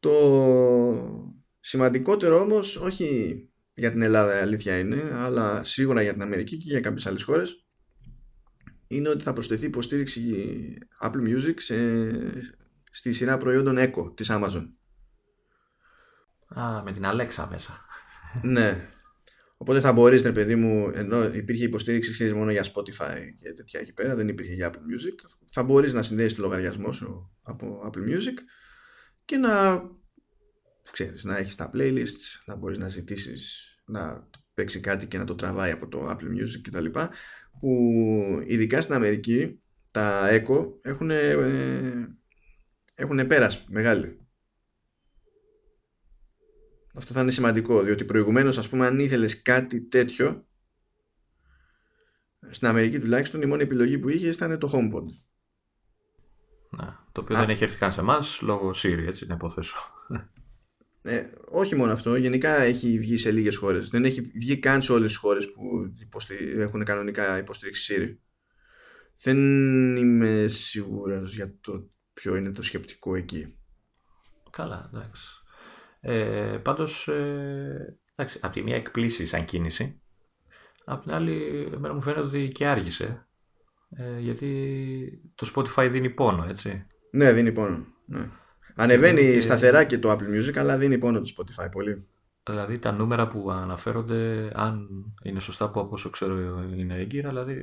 A: Το σημαντικότερο όμως όχι για την Ελλάδα η αλήθεια είναι, αλλά σίγουρα για την Αμερική και για κάποιες άλλες χώρες είναι ότι θα προσθεθεί υποστήριξη Apple Music σε, στη σειρά προϊόντων Echo της Amazon.
B: Α, με την Alexa μέσα.
A: ναι. Οπότε θα μπορείς, ρε παιδί μου, ενώ υπήρχε υποστήριξη ξέρεις, μόνο για Spotify και τέτοια εκεί πέρα, δεν υπήρχε για Apple Music, θα μπορείς να συνδέσεις το λογαριασμό σου από Apple Music και να, ξέρεις, να έχεις τα playlists, να μπορείς να ζητήσεις να παίξει κάτι και να το τραβάει από το Apple Music κτλ. Που ειδικά στην Αμερική τα Echo έχουν, ε, έχουν πέρας μεγάλη. Αυτό θα είναι σημαντικό, διότι προηγουμένως ας πούμε αν ήθελες κάτι τέτοιο στην Αμερική τουλάχιστον η μόνη επιλογή που είχες ήταν το HomePod.
B: Να, το οποίο δεν έχει έρθει καν σε εμάς λόγω Siri, έτσι να υποθέσω.
A: Ε, όχι μόνο αυτό, γενικά έχει βγει σε λίγες χώρες. Δεν έχει βγει καν σε όλες τις χώρες που έχουν κανονικά υποστήριξη Siri. Δεν είμαι σίγουρος για το ποιο είναι το σκεπτικό εκεί.
B: Καλά, εντάξει. Ε, πάντως, ε, εντάξει, από τη μία εκπλήσει σαν κίνηση, απ' την άλλη εμένα μου φαίνεται ότι και άργησε. Ε, γιατί το Spotify δίνει πόνο, έτσι.
A: Ναι, δίνει πόνο. Ναι. Ανεβαίνει και... σταθερά και το Apple Music, αλλά δίνει πόνο το Spotify πολύ.
B: Δηλαδή τα νούμερα που αναφέρονται, αν είναι σωστά που από όσο ξέρω είναι έγκυρα, δηλαδή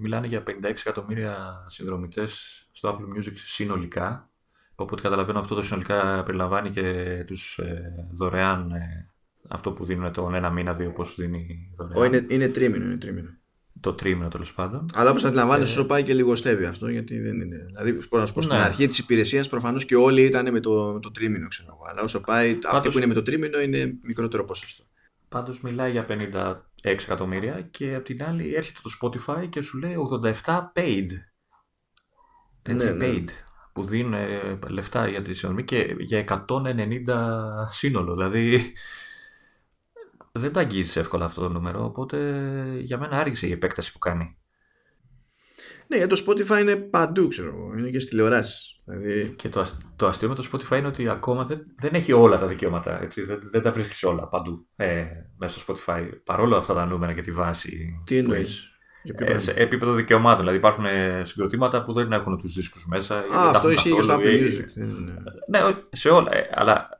B: μιλάνε για 56 εκατομμύρια συνδρομητές στο Apple Music συνολικά. Οπότε καταλαβαίνω αυτό το συνολικά περιλαμβάνει και τους ε, δωρεάν, ε, αυτό που δίνουν τον ένα μήνα, δύο πώς δίνει δωρεάν.
A: είναι, είναι τρίμηνο, είναι τρίμηνο
B: το τρίμηνο τέλος πάντων.
A: Αλλά όπως αντιλαμβάνεσαι, ε... όσο πάει και λιγοστεύει αυτό, γιατί δεν είναι. Δηλαδή, μπορώ να σου πω στην ναι. αρχή της υπηρεσίας προφανώς και όλοι ήταν με το, με το τρίμηνο, ξέρω εγώ. Αλλά όσο πάει, Πάντως... αυτό που είναι με το τρίμηνο είναι μικρότερο ποσοστό.
B: Πάντως μιλάει για 56 εκατομμύρια και απ' την άλλη έρχεται το Spotify και σου λέει 87 paid. Έτσι, ναι, ναι. paid. Που δίνουν λεφτά για τη συνδρομή και για 190 σύνολο. Δηλαδή δεν τα αγγίζεις εύκολα αυτό το νούμερο, οπότε για μένα άργησε η επέκταση που κάνει.
A: Ναι, για το Spotify είναι παντού, ξέρω εγώ. Είναι και στις τηλεοράσεις. Δηλαδή...
B: Και το, το αστείο με το Spotify είναι ότι ακόμα δεν, δεν έχει όλα τα δικαιώματα. Έτσι. Δεν, δεν τα βρίσκεις όλα παντού ε, μέσα στο Spotify. Παρόλο αυτά τα νούμερα και τη βάση.
A: Τι εννοείς;
B: Ε, σε επίπεδο δικαιωμάτων. Δηλαδή υπάρχουν ε, συγκροτήματα που δεν έχουν τους δίσκους μέσα.
A: Α, αυτό ισχύει και στο Apple Music.
B: Ναι, σε όλα. Ε, αλλά ε,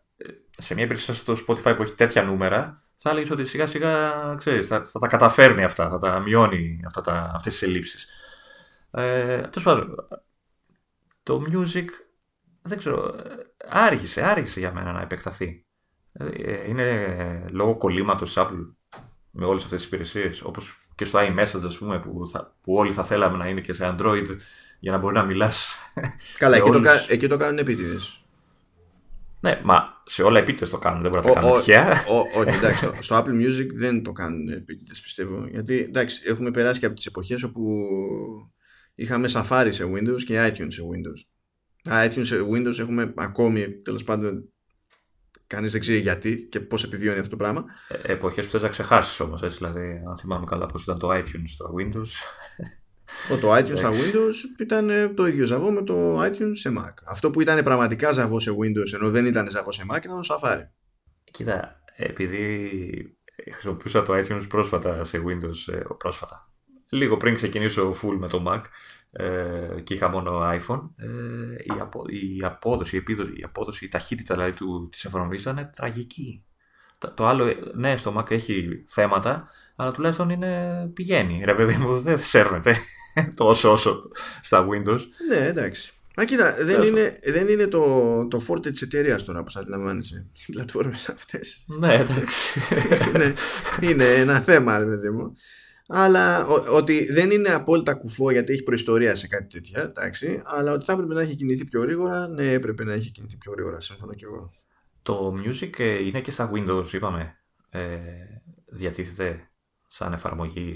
B: σε μια υπηρεσία στο Spotify που έχει τέτοια νούμερα, θα έλεγες ότι σιγά σιγά ξέρεις, θα, θα, τα καταφέρνει αυτά, θα τα μειώνει αυτά τα, αυτές τις ελλείψεις. Ε, πάντων, το music δεν ξέρω, άργησε, άργησε για μένα να επεκταθεί. Ε, είναι λόγω κολλήματος Apple με όλες αυτές τις υπηρεσίες, όπως και στο iMessage ας πούμε, που, θα, που όλοι θα θέλαμε να είναι και σε Android για να μπορεί να μιλάς.
A: Καλά, εκεί, το, εκεί το κάνουν επίτηδες.
B: Ναι, μα σε όλα επίτηδες το κάνουν, δεν μπορεί να το κάνουν τυχαία.
A: Όχι, εντάξει, στο, Apple Music δεν το κάνουν επίτηδες, πιστεύω. Γιατί εντάξει, έχουμε περάσει και από τις εποχές όπου είχαμε Safari σε Windows και iTunes σε Windows. iTunes σε Windows έχουμε ακόμη, τέλος πάντων, κανείς δεν ξέρει γιατί και πώς επιβιώνει αυτό το πράγμα.
B: Ε, Εποχές που θες να ξεχάσεις όμως, έτσι. Δηλαδή, αν θυμάμαι καλά πώς ήταν το iTunes στο Windows.
A: Το iTunes στα Windows ήταν ε, το ίδιο ζαβό με το iTunes σε Mac. Αυτό που ήταν πραγματικά ζαβό σε Windows ενώ δεν ήταν ζαβό σε Mac ήταν το Safari.
B: Κοίτα, επειδή χρησιμοποιούσα το iTunes πρόσφατα σε Windows, ε, πρόσφατα, λίγο πριν ξεκινήσω full με το Mac ε, και είχα μόνο iPhone, η, απο, η απόδοση, η, επίδοση, η απόδοση, η ταχύτητα δηλαδή του, της εφαρμογής ήταν τραγική. Το άλλο, ναι, στο Mac έχει θέματα, αλλά τουλάχιστον είναι, πηγαίνει. Ρε παιδί μου, δεν σέρνεται τόσο όσο στα Windows.
A: Ναι, εντάξει. Μα κοίτα, δεν είναι, δεν είναι το, το φόρτε της εταιρείας τώρα που αντιλαμβάνεσαι. Οι πλατφόρμες αυτές.
B: Ναι, εντάξει.
A: είναι, είναι ένα θέμα, ρε παιδί μου. Αλλά ότι δεν είναι απόλυτα κουφό γιατί έχει προϊστορία σε κάτι τέτοια, εντάξει, αλλά ότι θα έπρεπε να έχει κινηθεί πιο γρήγορα, ναι, έπρεπε να έχει κινηθεί πιο γρήγορα, σύμφωνα και εγώ.
B: Το Music ε, είναι και στα Windows, είπαμε. Ε, διατίθεται σαν εφαρμογή,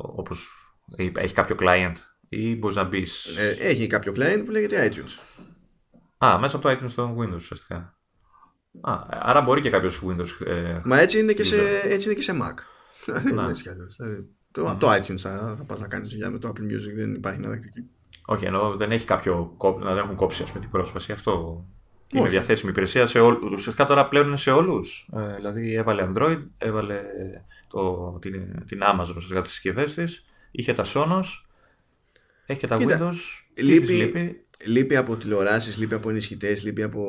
B: όπως έχει κάποιο client ή μπορείς να μπεις;
A: Ε, έχει κάποιο client που λέγεται iTunes.
B: Α, μέσα από το iTunes στο Windows ουσιαστικά. Α, άρα μπορεί και κάποιος Windows. Ε,
A: Μα έτσι είναι, και σε, έτσι είναι και σε Mac. Να. δηλαδή, το, το iTunes θα, θα πας να κάνεις δουλειά με το Apple Music, δεν υπάρχει εναλλακτική.
B: Όχι, ενώ δεν έχει κάποιο. δεν έχουν κόψει ας πούμε, την πρόσβαση. Αυτό Είναι διαθέσιμη υπηρεσία σε όλου. Ουσιαστικά τώρα πλέον είναι σε όλους. Ε, δηλαδή έβαλε Android, έβαλε το, την, την Amazon ουσιαστικά τις συσκευές της, είχε τα Sonos, έχει και τα Windows.
A: Λείπει, λείπει. λείπει από τηλεοράσεις, λείπει από ενισχυτές, λείπει από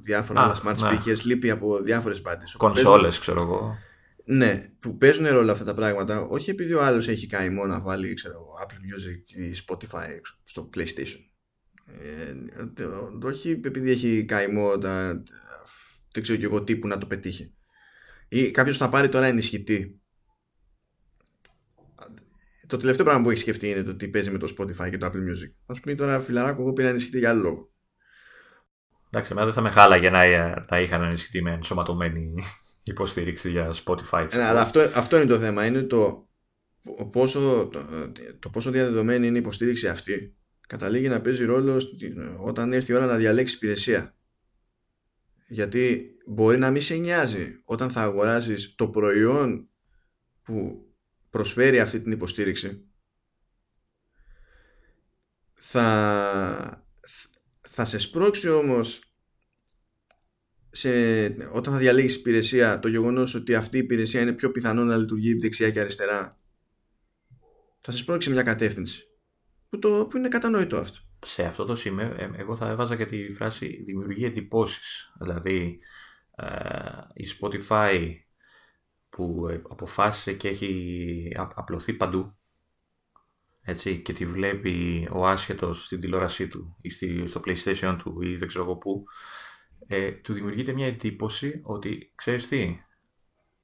A: διάφορα Α, smart ναι. speakers, λείπει από διάφορες πάντε.
B: Κονσόλες, ξέρω εγώ.
A: Ναι, που παίζουν ρόλο αυτά τα πράγματα, όχι επειδή ο άλλος έχει καημό να βάλει ξέρω, Apple Music ή Spotify στο PlayStation. Ε, όχι επειδή έχει καημό τα, δεν ξέρω και εγώ τύπου να το πετύχει. Ή κάποιος θα πάρει τώρα ενισχυτή. Το τελευταίο πράγμα που έχεις σκεφτεί είναι το ότι παίζει με το Spotify και το Apple Music. Θα σου πει τώρα φιλαράκο, εγώ πήρα ενισχυτή για άλλο λόγο.
B: Εντάξει, εμένα δεν θα με χάλαγε να, να είχαν ενισχυτή με ενσωματωμένη υποστήριξη για Spotify.
A: Ναι, αλλά αυτό, αυτό είναι το θέμα. Είναι το πόσο, το, το πόσο διαδεδομένη είναι η υποστήριξη αυτή καταλήγει να παίζει ρόλο όταν έρθει η ώρα να διαλέξει υπηρεσία. Γιατί μπορεί να μην σε νοιάζει όταν θα αγοράσεις το προϊόν που προσφέρει αυτή την υποστήριξη θα, θα σε σπρώξει όμως σε, όταν θα διαλέγεις υπηρεσία το γεγονός ότι αυτή η υπηρεσία είναι πιο πιθανό να λειτουργεί δεξιά και αριστερά θα σε σπρώξει μια κατεύθυνση που, το, που είναι κατανοητό αυτό.
B: Σε αυτό το σημείο ε, εγώ θα έβαζα και τη φράση δημιουργεί εντυπώσεις δηλαδή ε, η Spotify που ε, αποφάσισε και έχει απλωθεί παντού έτσι, και τη βλέπει ο άσχετος στην τηλεόρασή του ή στο PlayStation του ή δεν ξέρω εγώ πού ε, του δημιουργείται μια εντύπωση ότι ξέρεις τι,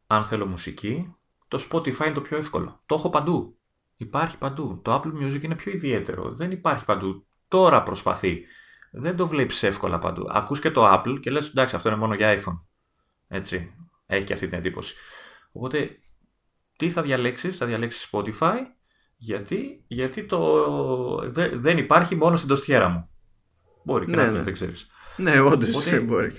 B: αν θέλω μουσική, το Spotify είναι το πιο εύκολο. Το έχω παντού. Υπάρχει παντού. Το Apple Music είναι πιο ιδιαίτερο. Δεν υπάρχει παντού. Τώρα προσπαθεί. Δεν το βλέπεις εύκολα παντού. Ακούς και το Apple και λες εντάξει αυτό είναι μόνο για iPhone. Έτσι. Έχει και αυτή την εντύπωση. Οπότε τι θα διαλέξεις; Θα διαλέξεις Spotify. Γιατί, γιατί το δεν υπάρχει μόνο στην τοστιέρα μου. Μπορεί και ναι, να ναι. δεν ξέρεις.
A: Ναι, όντως μπορεί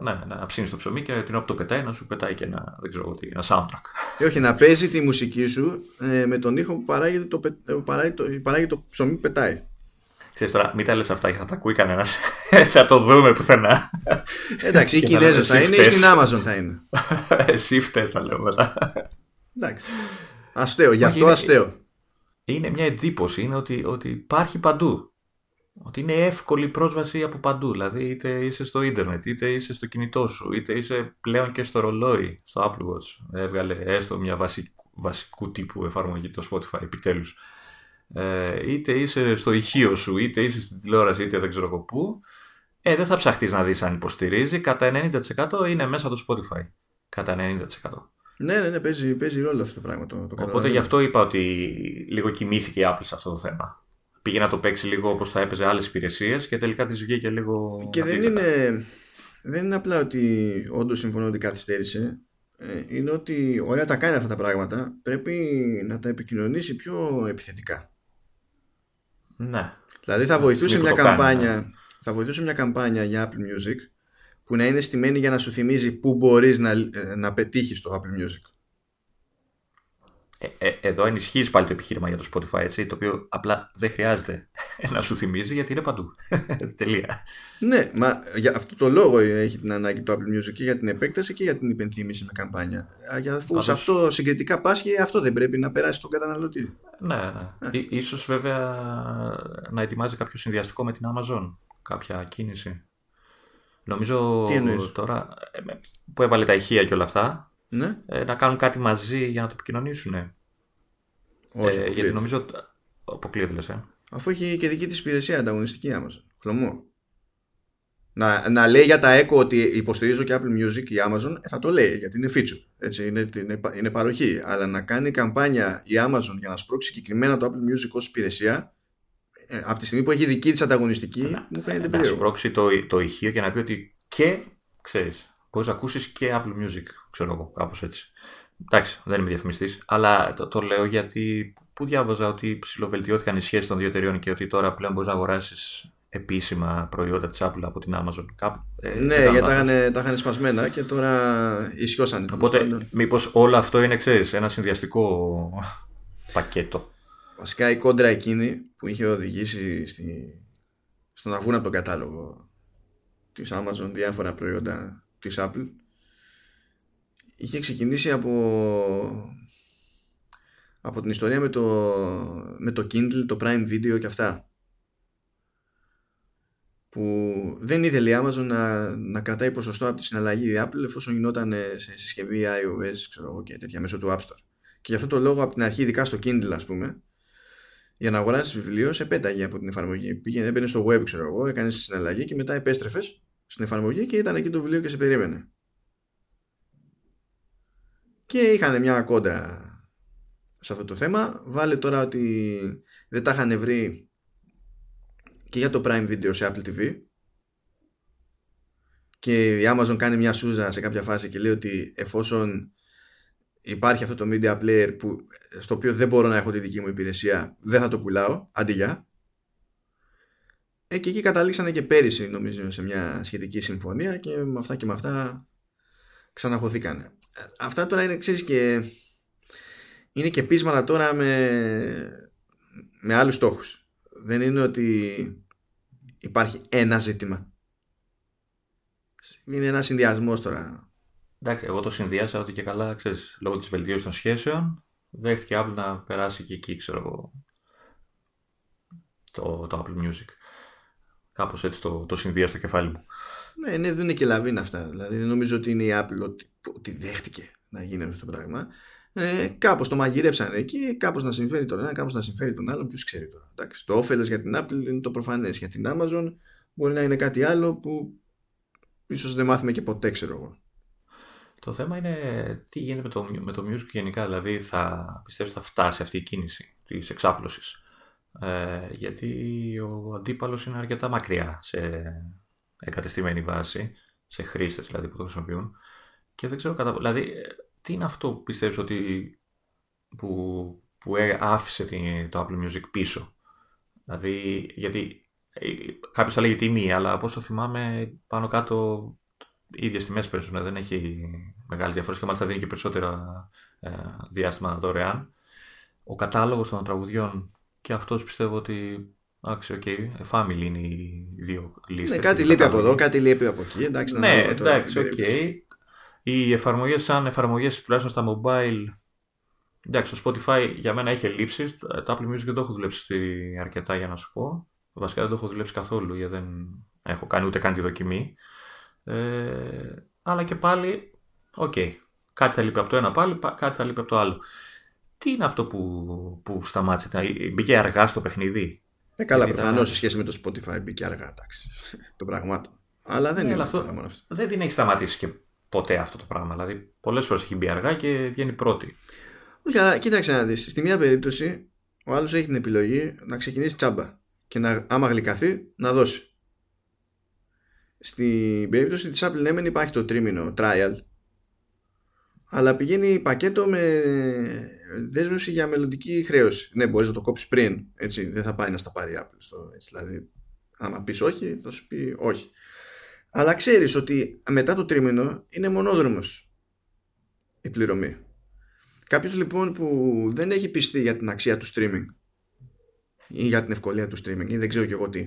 B: Ναι, να ψήνεις το ψωμί και την όπου το πετάει να σου πετάει και ένα, δεν ξέρω, ένα soundtrack.
A: Και όχι, να παίζει τη μουσική σου ε, με τον ήχο που παράγει το, ε, παράγει το, παράγει το ψωμί που πετάει.
B: Ξέρεις τώρα, μην τα λες αυτά και θα τα ακούει κανένας. θα το δούμε πουθενά.
A: Εντάξει, οι Κινέζοι θα είναι ή στην Amazon θα είναι.
B: Εσύ φταίς τα λέω μετά.
A: Εντάξει. Αστείο, γι' αυτό αστείο.
B: Είναι μια εντύπωση, είναι ότι, ότι υπάρχει παντού. Ότι είναι εύκολη πρόσβαση από παντού. Δηλαδή, είτε είσαι στο ίντερνετ, είτε είσαι στο κινητό σου, είτε είσαι πλέον και στο ρολόι, στο Apple Watch. Έβγαλε έστω μια βασικού, βασικού τύπου εφαρμογή το Spotify, επιτέλους. Ε, είτε είσαι στο ηχείο σου, είτε είσαι στην τηλεόραση, είτε δεν ξέρω εγώ πού. Ε, δεν θα ψαχτείς να δεις αν υποστηρίζει. Κατά 90% είναι μέσα το Spotify. Κατά 90%.
A: Ναι, ναι, ναι, παίζει, παίζει ρόλο αυτό το πράγμα. Το, το
B: Οπότε γι' αυτό είπα ότι λίγο κοιμήθηκε η Apple σε αυτό το θέμα πήγε να το παίξει λίγο όπως θα έπαιζε άλλες υπηρεσίες και τελικά της βγήκε λίγο...
A: Και δεν είναι, δεν είναι απλά ότι όντως συμφωνώ ότι καθυστέρησε. Ε, είναι ότι ωραία τα κάνει αυτά τα πράγματα. Πρέπει να τα επικοινωνήσει πιο επιθετικά.
B: Ναι.
A: Δηλαδή θα βοηθούσε μια καμπάνια, ναι. θα βοηθούσε μια καμπάνια για Apple Music που να είναι στημένη για να σου θυμίζει πού μπορείς να, ε, να πετύχεις το Apple Music.
B: Ε, ε, εδώ ενισχύεις πάλι το επιχείρημα για το Spotify, έτσι, το οποίο απλά δεν χρειάζεται να σου θυμίζει γιατί είναι παντού. Τελεία.
A: Ναι, μα για αυτό το λόγο έχει την ανάγκη το Apple Music και για την επέκταση και για την υπενθύμηση με καμπάνια. Αφού σε αυτό συγκριτικά πάσχει, αυτό δεν πρέπει να περάσει τον καταναλωτή.
B: Ναι, ναι. Ε. Ίσως βέβαια να ετοιμάζει κάποιο συνδυαστικό με την Amazon. Κάποια κίνηση. Νομίζω τώρα που έβαλε τα ηχεία και όλα αυτά,
A: ναι.
B: ε, να κάνουν κάτι μαζί για να το επικοινωνήσουν.
A: Όχι, ε,
B: γιατί νομίζω. Αποκλείεται, λες, ε.
A: Αφού έχει και δική της υπηρεσία ανταγωνιστική Amazon. Χλωμό. Να, να λέει για τα Echo ότι υποστηρίζω και Apple Music ή Amazon, ε, θα το λέει γιατί είναι feature. Έτσι, είναι, είναι, είναι παροχή. Αλλά να κάνει καμπάνια η Amazon για να σπρώξει συγκεκριμένα το Apple Music ως υπηρεσία, ε, από τη στιγμή που έχει δική της ανταγωνιστική, να, μου φαίνεται περίεργο.
B: Να σπρώξει το, το ηχείο και να πει ότι και ξέρεις, μπορεί να ακούσεις και Apple Music, ξέρω εγώ, κάπως έτσι. Εντάξει, δεν είμαι διαφημιστής, αλλά το, το λέω γιατί πού διάβαζα ότι ψηλοβελτιώθηκαν οι σχέσεις των δύο εταιριών και ότι τώρα πλέον μπορείς να αγοράσεις επίσημα προϊόντα της Apple από την Amazon. Κάπου,
A: ε, ναι, γιατί τα είχαν σπασμένα και τώρα ισιώσανε.
B: Οπότε, μήπως όλο αυτό είναι, ξέρεις, ένα συνδυαστικό πακέτο.
A: Βασικά η κόντρα εκείνη που είχε οδηγήσει στη... στο να βγουν από τον κατάλογο της Amazon, διάφορα προϊόντα της Apple είχε ξεκινήσει από από την ιστορία με το, με το Kindle, το Prime Video και αυτά που δεν ήθελε η Amazon να, να κρατάει ποσοστό από τη συναλλαγή η Apple εφόσον γινόταν σε συσκευή iOS ξέρω, και τέτοια μέσω του App Store. Και γι' αυτό το λόγο από την αρχή, ειδικά στο Kindle, ας πούμε, για να αγοράσεις βιβλίο, σε πέταγε από την εφαρμογή. Πήγαινε, έμπαινε στο web, ξέρω εγώ, έκανες τη συναλλαγή και μετά επέστρεφες στην εφαρμογή και ήταν εκεί το βιβλίο και σε περίμενε. Και είχαν μια κόντρα σε αυτό το θέμα. Βάλε τώρα ότι δεν τα είχαν βρει και για το Prime Video σε Apple TV και η Amazon κάνει μια σούζα σε κάποια φάση και λέει ότι εφόσον υπάρχει αυτό το media player που, στο οποίο δεν μπορώ να έχω τη δική μου υπηρεσία δεν θα το πουλάω, αντί για ε, και εκεί καταλήξανε και πέρυσι νομίζω σε μια σχετική συμφωνία και με αυτά και με αυτά ξαναχωθήκανε. Ε, αυτά τώρα είναι ξέρεις και είναι και πείσματα τώρα με, με άλλους στόχους. Δεν είναι ότι υπάρχει ένα ζήτημα. Είναι ένας συνδυασμός τώρα.
B: Εντάξει, εγώ το συνδυάσα ότι και καλά, ξέρεις, λόγω της βελτίωσης των σχέσεων, δέχτηκε Apple να περάσει και εκεί, ξέρω εγώ, το, το Apple Music. Κάπως έτσι το, το συνδύασα στο κεφάλι μου.
A: Ναι, ναι, δεν είναι και λαβίνα αυτά. Δηλαδή δεν νομίζω ότι είναι η Apple ότι, ότι δέχτηκε να γίνει αυτό το πράγμα. Ε, κάπως το μαγειρέψαν εκεί, κάπως να συμφέρει τον ένα, κάπως να συμφέρει τον άλλο, ποιος ξέρει τώρα. Εντάξει, το όφελος για την Apple είναι το προφανές. Για την Amazon μπορεί να είναι κάτι άλλο που ίσως δεν μάθουμε και ποτέ, ξέρω εγώ.
B: Το θέμα είναι τι γίνεται με το, με το music γενικά, δηλαδή θα πιστεύω θα φτάσει αυτή η κίνηση της εξάπλωσης; Ε, γιατί ο αντίπαλος είναι αρκετά μακριά σε εγκατεστημένη βάση, σε χρήστες δηλαδή που το χρησιμοποιούν και δεν ξέρω κατά... Δηλαδή, τι είναι αυτό που πιστεύεις ότι που, που ε, άφησε το Apple Music πίσω; Δηλαδή, γιατί ε, κάποιος θα έλεγε τιμή, αλλά από όσο θυμάμαι πάνω κάτω οι ίδιες τιμές παίζουν, δεν έχει μεγάλες διαφορές και μάλιστα δίνει και περισσότερα ε, διάστημα δωρεάν. Ο κατάλογος των τραγουδιών και αυτός πιστεύω ότι. Εντάξει, OK, okay, family είναι οι δύο λίστες.
A: Ναι, κάτι λείπει από εδώ, κάτι λείπει από εκεί. Εντάξει,
B: ναι, εντάξει, OK. Okay. Οι εφαρμογές, σαν εφαρμογές τουλάχιστον στα mobile. Εντάξει, το Spotify για μένα έχει ελλείψεις. Το Apple Music δεν το έχω δουλέψει αρκετά για να σου πω. Βασικά δεν το έχω δουλέψει καθόλου γιατί δεν έχω κάνει ούτε καν τη δοκιμή. Ε, αλλά και πάλι, OK. Okay. Κάτι θα λείπει από το ένα πάλι, κάτι θα λείπει από το άλλο. Τι είναι αυτό που, που σταμάτησε, μπήκε αργά στο παιχνίδι;
A: Ε, καλά, προφανώς σε σχέση με το Spotify μπήκε αργά, εντάξει. το πραγμάτων. Αλλά δεν ναι, είναι αυτό,
B: αυτό. Δεν την έχει σταματήσει και ποτέ αυτό το πράγμα. Δηλαδή, πολλές φορές έχει μπει αργά και βγαίνει πρώτη.
A: Όχι, αλλά κοίταξε να δεις. Στη μία περίπτωση, ο άλλος έχει την επιλογή να ξεκινήσει τσάμπα και να, άμα γλυκαθεί, να δώσει. Στην περίπτωση της Apple ναι, υπάρχει το τρίμηνο trial αλλά πηγαίνει πακέτο με δέσμευση για μελλοντική χρέωση. Ναι, μπορείς να το κόψεις πριν, έτσι, δεν θα πάει να στα πάρει η Apple. Στο, έτσι, δηλαδή, άμα πεις όχι, θα σου πει όχι. Αλλά ξέρεις ότι μετά το τρίμηνο είναι μονόδρομος η πληρωμή. Κάποιος λοιπόν που δεν έχει πιστεί για την αξία του streaming ή για την ευκολία του streaming ή δεν ξέρω και εγώ τι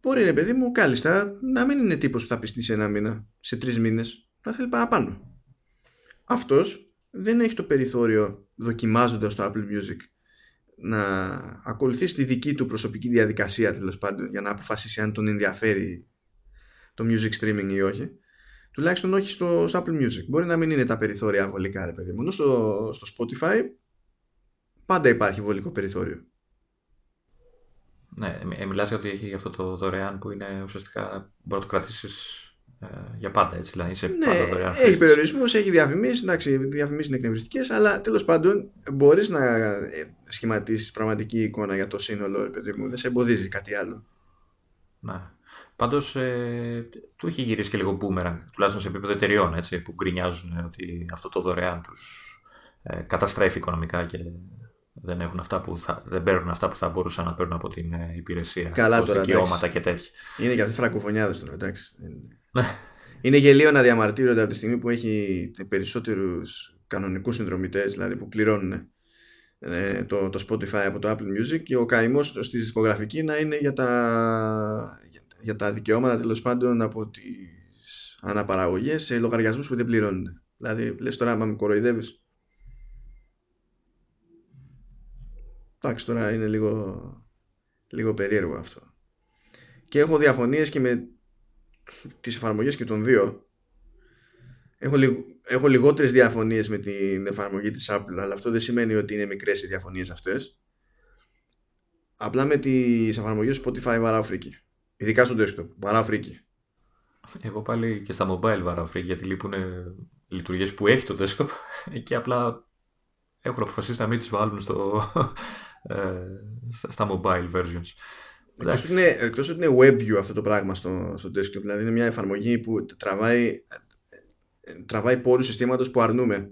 A: Μπορεί ρε παιδί μου κάλλιστα να μην είναι τύπος που θα πιστεί σε ένα μήνα, σε τρεις μήνες, να θέλει παραπάνω. Αυτός δεν έχει το περιθώριο δοκιμάζοντας το Apple Music να ακολουθήσει τη δική του προσωπική διαδικασία τέλος πάντων για να αποφασίσει αν τον ενδιαφέρει το music streaming ή όχι. Τουλάχιστον όχι στο, Apple Music. Μπορεί να μην είναι τα περιθώρια βολικά, ρε παιδί μου. στο, στο Spotify πάντα υπάρχει βολικό περιθώριο.
B: Ναι, ε, μιλάς για ότι έχει αυτό το δωρεάν που είναι ουσιαστικά μπορείς να το κρατήσεις ε, για πάντα έτσι. Δηλαδή είσαι
A: ναι,
B: πάντα δωρεάν.
A: Έχει περιορισμούς, έχει διαφημίσεις. Εντάξει, οι διαφημίσεις είναι εκνευριστικές, αλλά τέλος πάντων μπορείς να ε, σχηματίσεις πραγματική εικόνα για το σύνολο, παιδί μου. Δεν σε εμποδίζει κάτι άλλο.
B: Ναι. Πάντως ε, του έχει γυρίσει και λίγο boomerang, τουλάχιστον σε επίπεδο εταιριών έτσι, που γκρινιάζουν ότι αυτό το δωρεάν τους ε, καταστρέφει οικονομικά και δεν, έχουν αυτά που θα, δεν παίρνουν αυτά που θα μπορούσαν να παίρνουν από την ε, υπηρεσία.
A: Καλά τώρα.
B: Δικαιώματα και τέτοια.
A: Είναι για φρακοφωνιάδε τώρα, εντάξει. Ναι. Είναι γελίο να διαμαρτύρονται από τη στιγμή που έχει περισσότερους κανονικούς συνδρομητές, δηλαδή που πληρώνουν ε, το, το Spotify από το Apple Music και ο καημός στη δισκογραφική να είναι για, τα, για τα δικαιώματα τέλος πάντων από τις αναπαραγωγές σε λογαριασμούς που δεν πληρώνουν. Δηλαδή, λες τώρα, άμα με κοροϊδεύεις. Εντάξει, τώρα είναι λίγο, λίγο περίεργο αυτό. Και έχω διαφωνίες και με τις εφαρμογές και των δύο. Έχω, λιγ, έχω λιγότερες διαφωνίες με την εφαρμογή της Apple, αλλά αυτό δεν σημαίνει ότι είναι μικρές οι διαφωνίες αυτές. Απλά με τις εφαρμογές Spotify βαράω φρίκη. Ειδικά στο desktop, βαράω φρίκη.
B: Εγώ πάλι και στα mobile βαράω φρίκη, γιατί λείπουν λειτουργίες που έχει το desktop και απλά έχουν αποφασίσει να μην τις βάλουν στο, ε, στα mobile versions.
A: Εκτός ότι, είναι, εκτός ότι είναι WebView αυτό το πράγμα στο, στο desktop, δηλαδή είναι μια εφαρμογή που τραβάει, τραβάει πόρους συστήματος που αρνούμε.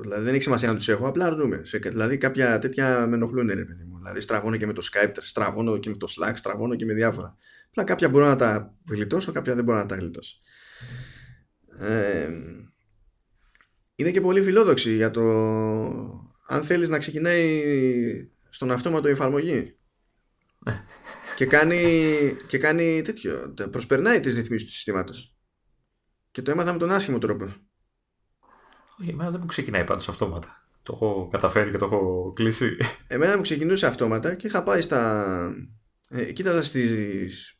A: Δηλαδή δεν έχει σημασία να τους έχω, απλά αρνούμε. Δηλαδή κάποια τέτοια με ενοχλούν, ρε παιδί μου. Δηλαδή στραβώνω και με το Skype, στραβώνω και με το Slack, στραβώνω και με διάφορα. Απλά κάποια μπορώ να τα γλιτώσω, κάποια δεν μπορώ να τα γλιτώσω. Ε, είναι και πολύ φιλόδοξη για το αν θέλεις να ξεκινάει στον αυτόματο εφαρμογή και κάνει, και κάνει τέτοιο προσπερνάει τις ρυθμίσεις του συστήματος. Και το έμαθα με τον άσχημο τρόπο.
B: Όχι, εμένα δεν μου ξεκινάει πάντως αυτόματα. Το έχω καταφέρει και το έχω κλείσει.
A: Εμένα μου ξεκινούσε αυτόματα και είχα πάει στα ε, κοίταζα στις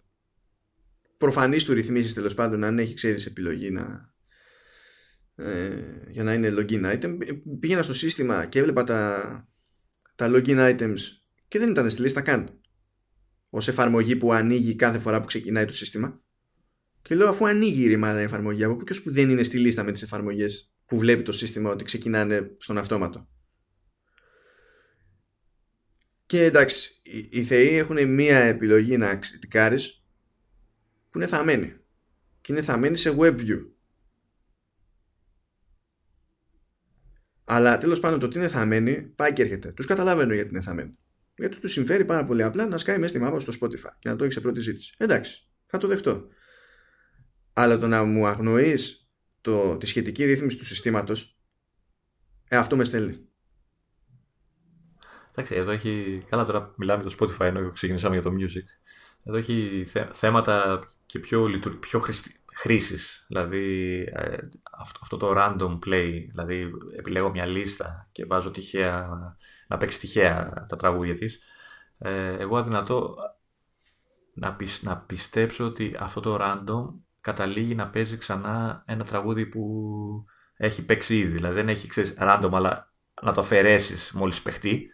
A: προφανείς του ρυθμίσεις τέλος πάντων αν έχει ξέρεις επιλογή να ε, για να είναι login item. Πήγαινα στο σύστημα και έβλεπα τα, τα login items και δεν ήταν στη λίστα καν ως εφαρμογή που ανοίγει κάθε φορά που ξεκινάει το σύστημα και λέω αφού ανοίγει η ρημάδα η εφαρμογή από ποιος που δεν είναι στη λίστα με τις εφαρμογές που βλέπει το σύστημα ότι ξεκινάνε στον αυτόματο και εντάξει οι, οι θεοί έχουν μία επιλογή να ξετικάρεις που είναι θαμένη και είναι θαμένη σε web view Αλλά τέλος πάντων το ότι είναι θαμένοι πάει και έρχεται. Τους καταλαβαίνω γιατί είναι θαμένοι. Γιατί του συμφέρει πάρα πολύ απλά να σκάει μέσα στη μάπα στο Spotify και να το έχει σε πρώτη ζήτηση. Εντάξει, θα το δεχτώ. Αλλά το να μου αγνοείς τη σχετική ρύθμιση του συστήματος, ε, αυτό με στέλνει.
B: Εντάξει, εδώ έχει. Καλά, τώρα μιλάμε για το Spotify ενώ ξεκινήσαμε για το music. Εδώ έχει θέματα και πιο, πιο χρηστη χρήσης. Δηλαδή ε, αυτό, το random play, δηλαδή επιλέγω μια λίστα και βάζω τυχαία, να παίξει τυχαία τα τραγούδια της. Ε, εγώ αδυνατό να, να πιστέψω ότι αυτό το random καταλήγει να παίζει ξανά ένα τραγούδι που έχει παίξει ήδη. Δηλαδή δεν έχει ξέρεις, random αλλά να το αφαιρέσεις μόλις παιχτεί.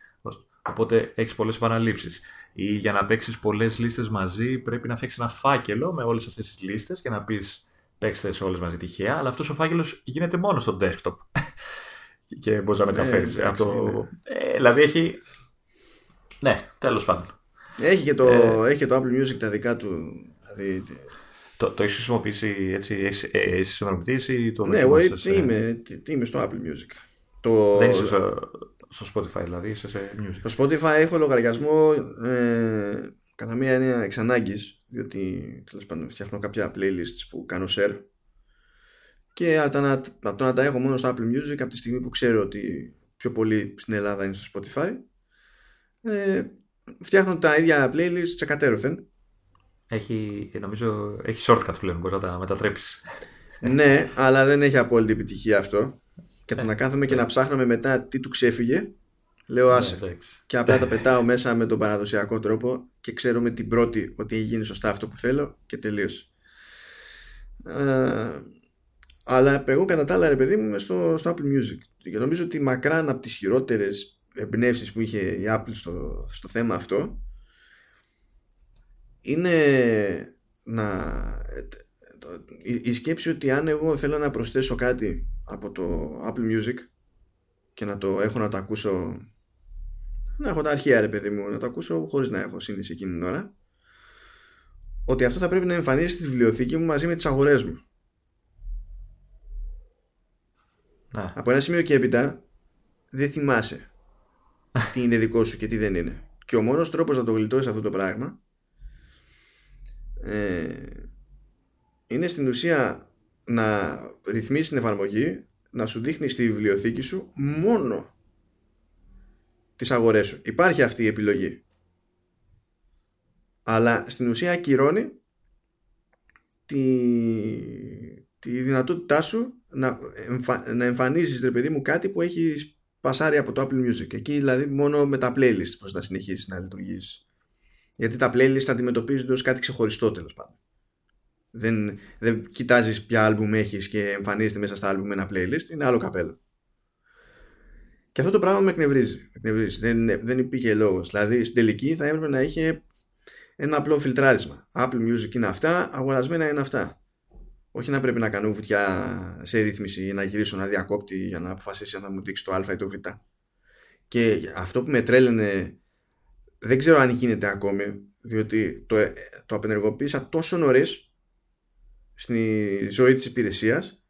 B: Οπότε έχεις πολλές επαναλήψεις. Ή για να παίξεις πολλές λίστες μαζί, πρέπει να φτιάξεις ένα φάκελο με όλες αυτές τις λίστες και να πεις παίξτε σε όλες μαζί τυχαία. Αλλά αυτός ο φάκελος γίνεται μόνος στο desktop. Και μπορείς να ναι, μεταφέρεις. Ε, το... ε, δηλαδή έχει. Ναι, τέλος πάντων.
A: Έχει και, το, ε, έχει και το Apple Music τα δικά του. Δηλαδή...
B: Το, το έχεις χρησιμοποιήσει έτσι, έχεις ε, συνδρομητή ή το
A: Ναι, εγώ είμαι, είμαι στο Apple Music.
B: Το... Δεν είσαι στο, στο Spotify, δηλαδή είσαι σε Music.
A: Στο Spotify έχω λογαριασμό ε, κατά μία έννοια εξ ανάγκης, διότι τέλος πάντων φτιάχνω κάποια playlists που κάνω share και από το να τα έχω μόνο στο Apple Music από τη στιγμή που ξέρω ότι πιο πολύ στην Ελλάδα είναι στο Spotify ε, φτιάχνω τα ίδια playlists ξεκατέρωθεν
B: έχει, νομίζω, έχει shortcut πλέον, μπορείς να τα μετατρέψεις.
A: ναι, αλλά δεν έχει απόλυτη επιτυχία αυτό. Και το να κάθομαι και να ψάχνουμε μετά τι του ξέφυγε, λέω άσε. Ναι, και απλά τα πετάω μέσα με τον παραδοσιακό τρόπο και ξέρω με την πρώτη ότι έχει γίνει σωστά αυτό που θέλω και τελείωσε. Ε, αλλά εγώ κατά τα άλλα ρε παιδί μου είμαι στο, στο Apple Music. Και νομίζω ότι μακράν από τις χειρότερες εμπνεύσεις που είχε η Apple στο, στο θέμα αυτό είναι να η, η σκέψη ότι αν εγώ θέλω να προσθέσω κάτι από το Apple Music και να το έχω να το ακούσω να έχω τα αρχεία ρε παιδί μου να το ακούσω χωρίς να έχω σύνδεση εκείνη την ώρα ότι αυτό θα πρέπει να εμφανίσει στη βιβλιοθήκη μου μαζί με τις αγορές μου
B: ναι.
A: από ένα σημείο και έπειτα δεν θυμάσαι τι είναι δικό σου και τι δεν είναι και ο μόνος τρόπος να το γλιτώσεις αυτό το πράγμα ε, είναι στην ουσία να ρυθμίσεις την εφαρμογή να σου δείχνεις στη βιβλιοθήκη σου μόνο τις αγορές σου. Υπάρχει αυτή η επιλογή. αλλά στην ουσία ακυρώνει τη, τη δυνατότητά σου να, εμφα, να εμφανίζεις ρε παιδί μου κάτι που έχει πασάρει από το Apple Music. Εκεί δηλαδή μόνο με τα playlist πως να συνεχίσεις να λειτουργείς. Γιατί τα playlist αντιμετωπίζονται ως κάτι ξεχωριστό τέλος πάντων. Δεν, δεν κοιτάζεις ποια άλμπουμ έχεις και εμφανίζεται μέσα στα άλμπουμ ένα playlist είναι άλλο καπέλο. Και αυτό το πράγμα με εκνευρίζει, εκνευρίζει. Δεν, δεν υπήρχε λόγος. δηλαδή στην τελική θα έπρεπε να είχε ένα απλό φιλτράρισμα. Apple Music είναι αυτά, αγορασμένα είναι αυτά όχι να πρέπει να κάνω βουτιά σε ρύθμιση ή να γυρίσω να διακόπτη για να αποφασίσει αν θα μου δείξει το α ή το β. Και αυτό που με τρέλαινε δεν ξέρω αν γίνεται ακόμη διότι το, το απενεργοποίησα τόσο νωρίς στη ζωή της υπηρεσίας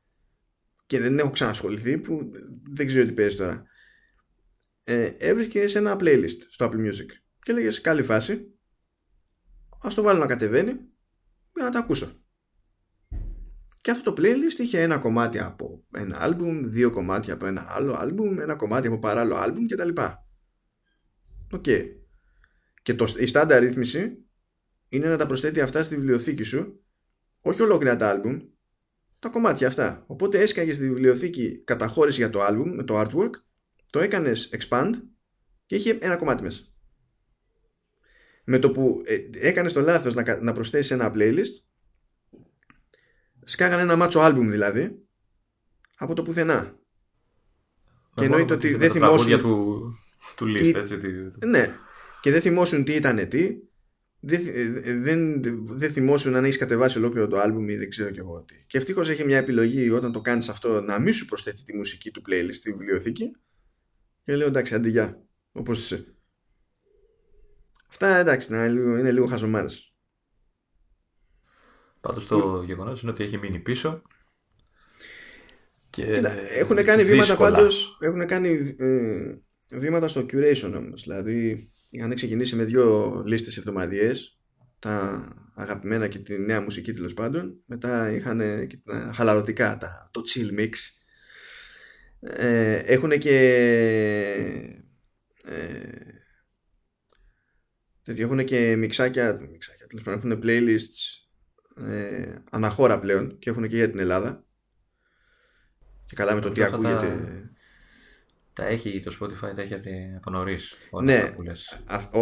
A: και δεν έχω ξανασχοληθεί που δεν ξέρω τι παίζει τώρα ε, έβρισκες σε ένα playlist στο Apple Music και λέγες καλή φάση ας το βάλω να κατεβαίνει για να τα ακούσω και αυτό το playlist είχε ένα κομμάτι από ένα άλμπουμ, δύο κομμάτια από ένα άλλο άλμπουμ, ένα κομμάτι από παράλληλο άλμπουμ κτλ. OK. Okay. Και το, η στάνταρ ρύθμιση είναι να τα προσθέτει αυτά στη βιβλιοθήκη σου, όχι ολόκληρα τα άλμπουμ, τα κομμάτια αυτά. Οπότε έσκαγε στη βιβλιοθήκη καταχώρηση για το άλμπουμ με το artwork, το έκανες expand και είχε ένα κομμάτι μέσα. Με το που ε, έκανες το λάθος να, να προσθέσεις ένα playlist, σκάγανε ένα μάτσο άλμπουμ δηλαδή από το πουθενά.
B: Και εννοείται ότι δεν θυμόσουν. Του, του list, έτσι.
A: Ναι. Και δεν θυμόσουν τι ήταν τι. Δεν, δεν, δεν θυμόσουν αν έχεις κατεβάσει ολόκληρο το άλμπουμ ή δεν ξέρω κι εγώ τι. Και ευτυχώς έχει μια επιλογή όταν το κάνεις αυτό να μην σου προσθέτει τη μουσική του playlist στη βιβλιοθήκη. Και λέω εντάξει, αντιγεια. Όπως είσαι. Αυτά εντάξει, είναι λίγο, είναι λίγο χαζομάρες.
B: Πάντως το γεγονός είναι ότι έχει μείνει πίσω.
A: Και έχουν κάνει βήματα πάντως, έχουν κάνει ε, βήματα στο curation όμως. Δηλαδή είχαν ξεκινήσει με δύο λίστες εβδομαδιαίες, τα αγαπημένα και τη νέα μουσική τέλος πάντων. Μετά είχαν και τα χαλαρωτικά, τα, το chill mix. Ε, έχουν και ε, έχουν και μιξάκια, μιξάκια τέλος πάντων, έχουν playlists ε, αναχώρα πλέον και έχουν και για την Ελλάδα. Και καλά με το τι ακούγεται.
B: Τα, έχει το Spotify, τα έχει από νωρίς.
A: Ναι,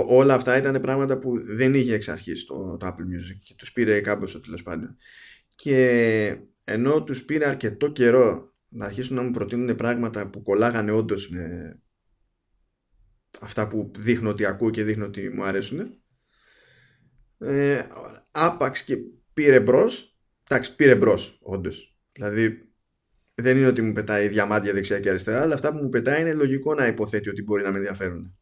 A: όλα αυτά ήταν πράγματα που δεν είχε εξ αρχής το, το Apple Music και τους πήρε κάμποσο τέλος πάντων. Και ενώ τους πήρε αρκετό καιρό να αρχίσουν να μου προτείνουν πράγματα που κολλάγανε όντως με αυτά που δείχνω ότι ακούω και δείχνω ότι μου αρέσουν. Ε, άπαξ και πήρε μπρος. Εντάξει, πήρε μπρος, όντως. Δηλαδή, δεν είναι ότι μου πετάει διαμάντια δεξιά και αριστερά, αλλά αυτά που μου πετάει είναι λογικό να υποθέτει ότι μπορεί να με ενδιαφέρουν.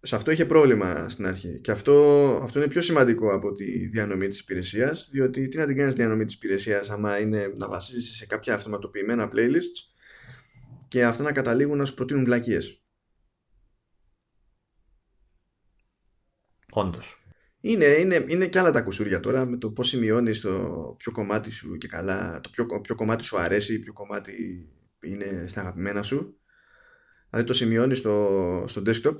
A: Σε αυτό είχε πρόβλημα στην αρχή. Και αυτό, αυτό είναι πιο σημαντικό από τη διανομή της υπηρεσίας, διότι τι να την κάνεις διανομή της υπηρεσίας, άμα είναι να βασίζεσαι σε κάποια αυτοματοποιημένα playlists και αυτά να καταλήγουν να σου προτείνουν βλακίες.
B: Όντως.
A: Είναι, είναι, είναι και άλλα τα κουσούρια τώρα με το πώς σημειώνεις το ποιο κομμάτι σου και καλά, το ποιο, ποιο κομμάτι σου αρέσει, ποιο κομμάτι είναι στα αγαπημένα σου. Δηλαδή το σημειώνεις στο, στο desktop,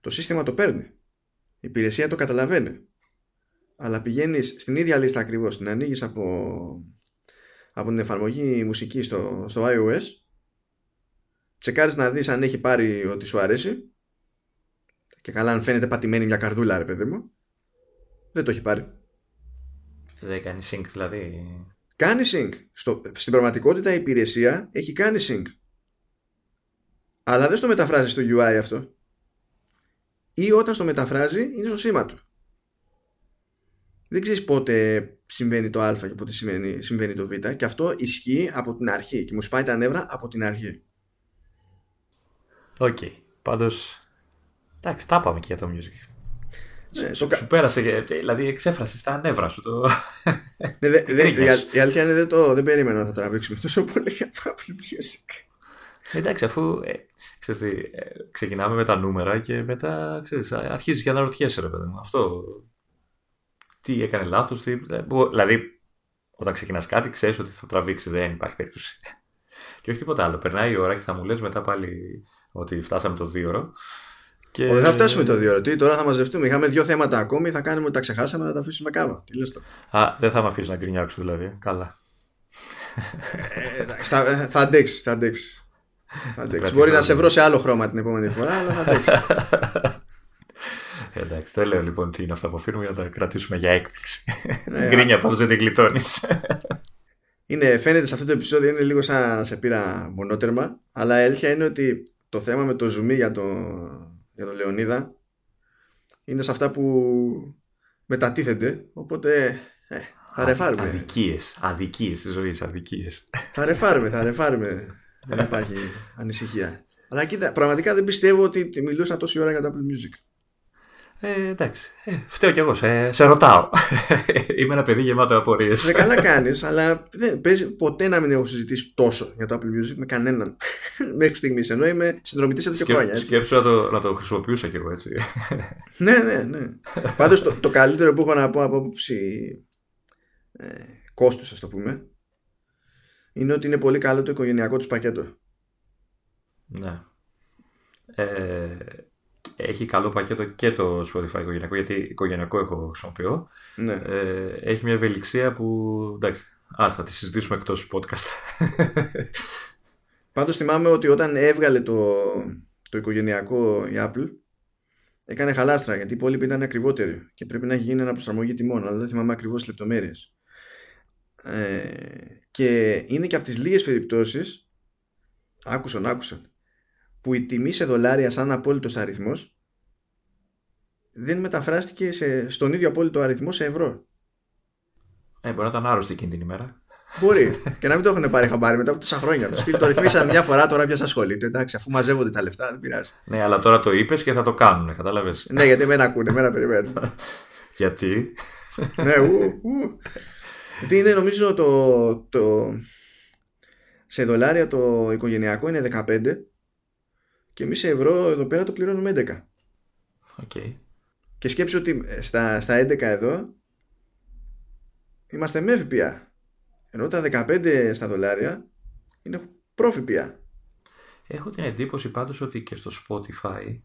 A: το σύστημα το παίρνει. Η υπηρεσία το καταλαβαίνει. Αλλά πηγαίνεις στην ίδια λίστα ακριβώς, την ανοίγεις από, από την εφαρμογή μουσική στο, στο iOS, τσεκάρεις να δεις αν έχει πάρει ότι σου αρέσει και καλά, αν φαίνεται πατημένη μια καρδούλα, ρε παιδί μου. Δεν το έχει πάρει.
B: Δεν κάνει sync, δηλαδή.
A: Κάνει sync. Στο, στην πραγματικότητα η υπηρεσία έχει κάνει sync. Αλλά δεν στο μεταφράζει στο UI αυτό. Ή όταν στο μεταφράζει είναι στο σήμα του. Δεν ξέρεις πότε συμβαίνει το Α και πότε συμβαίνει, συμβαίνει το Β. Και αυτό ισχύει από την αρχή. Και μου σπάει τα νεύρα από την αρχή.
B: OK. Okay. Πάντως Εντάξει, τα είπαμε και για το music. Ναι, σου, το... σου πέρασε, δηλαδή εξέφρασες τα νεύρα σου. Το...
A: Ναι, δε, δε, η αλήθεια είναι δεν, το, δεν περίμενα να θα τραβήξουμε τόσο πολύ για το Apple Music.
B: Εντάξει, αφού ε, ξέρεις τι, ε, ξεκινάμε με τα νούμερα και μετά ξέρεις, αρχίζεις και αναρωτιέσαι ρε παιδί μου. Αυτό τι έκανε λάθος, τι, δηλαδή όταν ξεκινάς κάτι ξέρεις ότι θα τραβήξει, δεν υπάρχει περίπτωση. και όχι τίποτα άλλο. Περνάει η ώρα και θα μου λες μετά πάλι ότι φτάσαμε το δύο ώρο
A: Και... δεν θα φτάσουμε το δύο Τι τώρα θα μαζευτούμε. Είχαμε δύο θέματα ακόμη. Θα κάνουμε ότι τα ξεχάσαμε να τα αφήσουμε κάβα. Τι λες
B: Α, δεν θα με αφήσεις να γκρινιάξω δηλαδή. Καλά.
A: Ε, θα, θα αντέξεις. Θα αντέξεις. Θα αντέξεις. Μπορεί να σε βρω σε άλλο χρώμα την επόμενη φορά, αλλά θα αντέξεις.
B: Εντάξει, δεν λέω λοιπόν τι είναι αυτά που αφήνουμε για να τα κρατήσουμε για έκπληξη. Ναι, Γκρίνια πάντω δεν την κλειτώνει.
A: Είναι, φαίνεται σε αυτό το επεισόδιο είναι λίγο σαν να σε πήρα μονότερμα, αλλά η αλήθεια είναι ότι το θέμα με το ζουμί για, το, για τον Λεωνίδα είναι σε αυτά που μετατίθενται, οπότε ε, θα ρεφάρουμε.
B: Αδικίες, αδικίες της ζωής, αδικίες.
A: Θα ρεφάρουμε, θα ρεφάρουμε. δεν υπάρχει ανησυχία. Αλλά κοίτα, πραγματικά δεν πιστεύω ότι μιλούσα τόση ώρα για το Apple Music.
B: Ε, εντάξει. Ε, φταίω κι εγώ. Σε, σε ρωτάω. Είμαι ένα παιδί γεμάτο απορίες.
A: Δεν καλά κάνεις, αλλά δεν παίζει ποτέ να μην έχω συζητήσει τόσο για το Apple Music με κανέναν μέχρι στιγμής. Ενώ είμαι συνδρομητής εδώ και χρόνια. Έτσι.
B: Σκέψου να το, να το χρησιμοποιούσα κι εγώ έτσι.
A: ναι, ναι, ναι. Πάντως το, το καλύτερο που έχω να πω από άποψη ε, κόστους, ας το πούμε, είναι ότι είναι πολύ καλό το οικογενειακό τους πακέτο.
B: Ναι. Ε, έχει καλό πακέτο και το Spotify οικογενειακό, γιατί οικογενειακό έχω χρησιμοποιώ. Ναι. Ε, έχει μια ευελιξία που εντάξει, ας θα τη συζητήσουμε εκτός podcast.
A: Πάντως θυμάμαι ότι όταν έβγαλε το, το οικογενειακό η Apple, έκανε χαλάστρα γιατί οι υπόλοιποι ήταν ακριβότεροι και πρέπει να έχει γίνει ένα προσαρμογή τιμών, αλλά δεν θυμάμαι ακριβώς λεπτομέρειες. Ε, και είναι και από τις λίγες περιπτώσεις άκουσαν, άκουσαν που η τιμή σε δολάρια σαν απόλυτος αριθμός δεν μεταφράστηκε σε, στον ίδιο απόλυτο αριθμό σε ευρώ.
B: Ε, μπορεί να ήταν άρρωστη εκείνη την ημέρα.
A: Μπορεί. και να μην το έχουν πάρει χαμπάρι μετά από τόσα χρόνια. Το στυλ το ρυθμίσαν μια φορά, τώρα πια ασχολείται. Εντάξει, αφού μαζεύονται τα λεφτά, δεν πειράζει.
B: Ναι, αλλά τώρα το είπες και θα το κάνουν, κατάλαβες;
A: ναι, γιατί με ακούνε, με περιμένουν.
B: γιατί;
A: ναι, ου, ου. Γιατί είναι νομίζω το, το. Σε δολάρια το οικογενειακό είναι 15 και εμείς σε ευρώ εδώ πέρα το πληρώνουμε 11.
B: Okay.
A: Και σκέψου ότι ε, στα, στα 11 εδώ είμαστε με ΦΠΑ. Ενώ τα 15 στα δολάρια είναι προ-ΦΠΑ.
B: Έχω την εντύπωση πάντως ότι και στο Spotify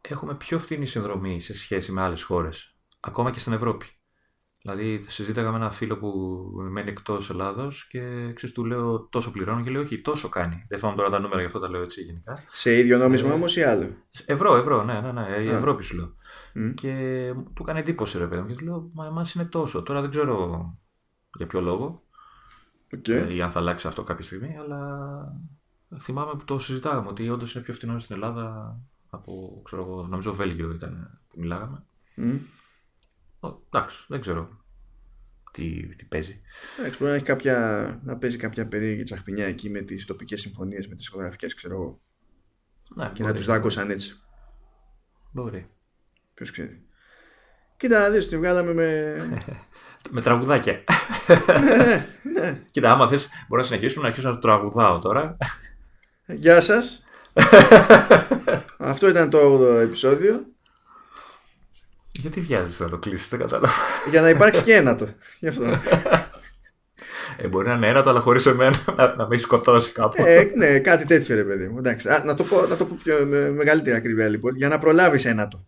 B: έχουμε πιο φθηνή συνδρομή σε σχέση με άλλες χώρες. Ακόμα και στην Ευρώπη. Δηλαδή, συζήταγα με ένα φίλο που μένει εκτός Ελλάδος και ξέρεις, του λέω τόσο πληρώνω και λέει Όχι, τόσο κάνει. Δεν θυμάμαι τώρα τα νούμερα, γι' αυτό τα λέω έτσι γενικά.
A: Σε ίδιο νόμισμα ε, όμως ή άλλο;
B: Ευρώ, ευρώ, ναι, ναι, ναι. Η Ευρώπη σου λέω. Και του έκανε εντύπωση, ρε παιδί μου, και του λέω Μα εμάς είναι τόσο. Τώρα δεν ξέρω για ποιο λόγο. Okay. ή αν θα αλλάξει αυτό κάποια στιγμή, αλλά θυμάμαι που το συζητάγαμε ότι όντως είναι πιο φθηνό στην Ελλάδα από, ξέρω εγώ, νομίζω Βέλγιο ήταν που μιλάγαμε. Mm. Εντάξει, δεν ξέρω τι, τι παίζει.
A: Εντάξει, μπορεί να, έχει κάποια, να παίζει κάποια περίεργη τσαχπινιά εκεί με τις τοπικές συμφωνίες, με τις οικογραφικέ, ξέρω εγώ. Ναι, και μπορεί, να τους δάκωσαν έτσι.
B: Μπορεί.
A: Ποιος ξέρει. Κοίτα να δεις, τη βγάλαμε με...
B: με τραγουδάκια.
A: ναι, ναι, ναι.
B: Κοίτα, άμα θες, μπορώ να συνεχίσουμε να αρχίσω να το τραγουδάω τώρα.
A: Γεια σας. Αυτό ήταν το 8ο επεισόδιο.
B: Γιατί βιάζεσαι να το κλείσεις, δεν κατάλαβα.
A: Για να υπάρξει και ένα το. Γι' αυτό.
B: Ε, μπορεί να είναι ένα το, αλλά χωρίς εμένα να, να με έχει σκοτώσει κάπου.
A: Ε, ναι, κάτι τέτοιο ρε παιδί μου. Εντάξει, να, το πω, να το πω πιο, με μεγαλύτερη ακρίβεια λοιπόν, για να προλάβεις ένα το.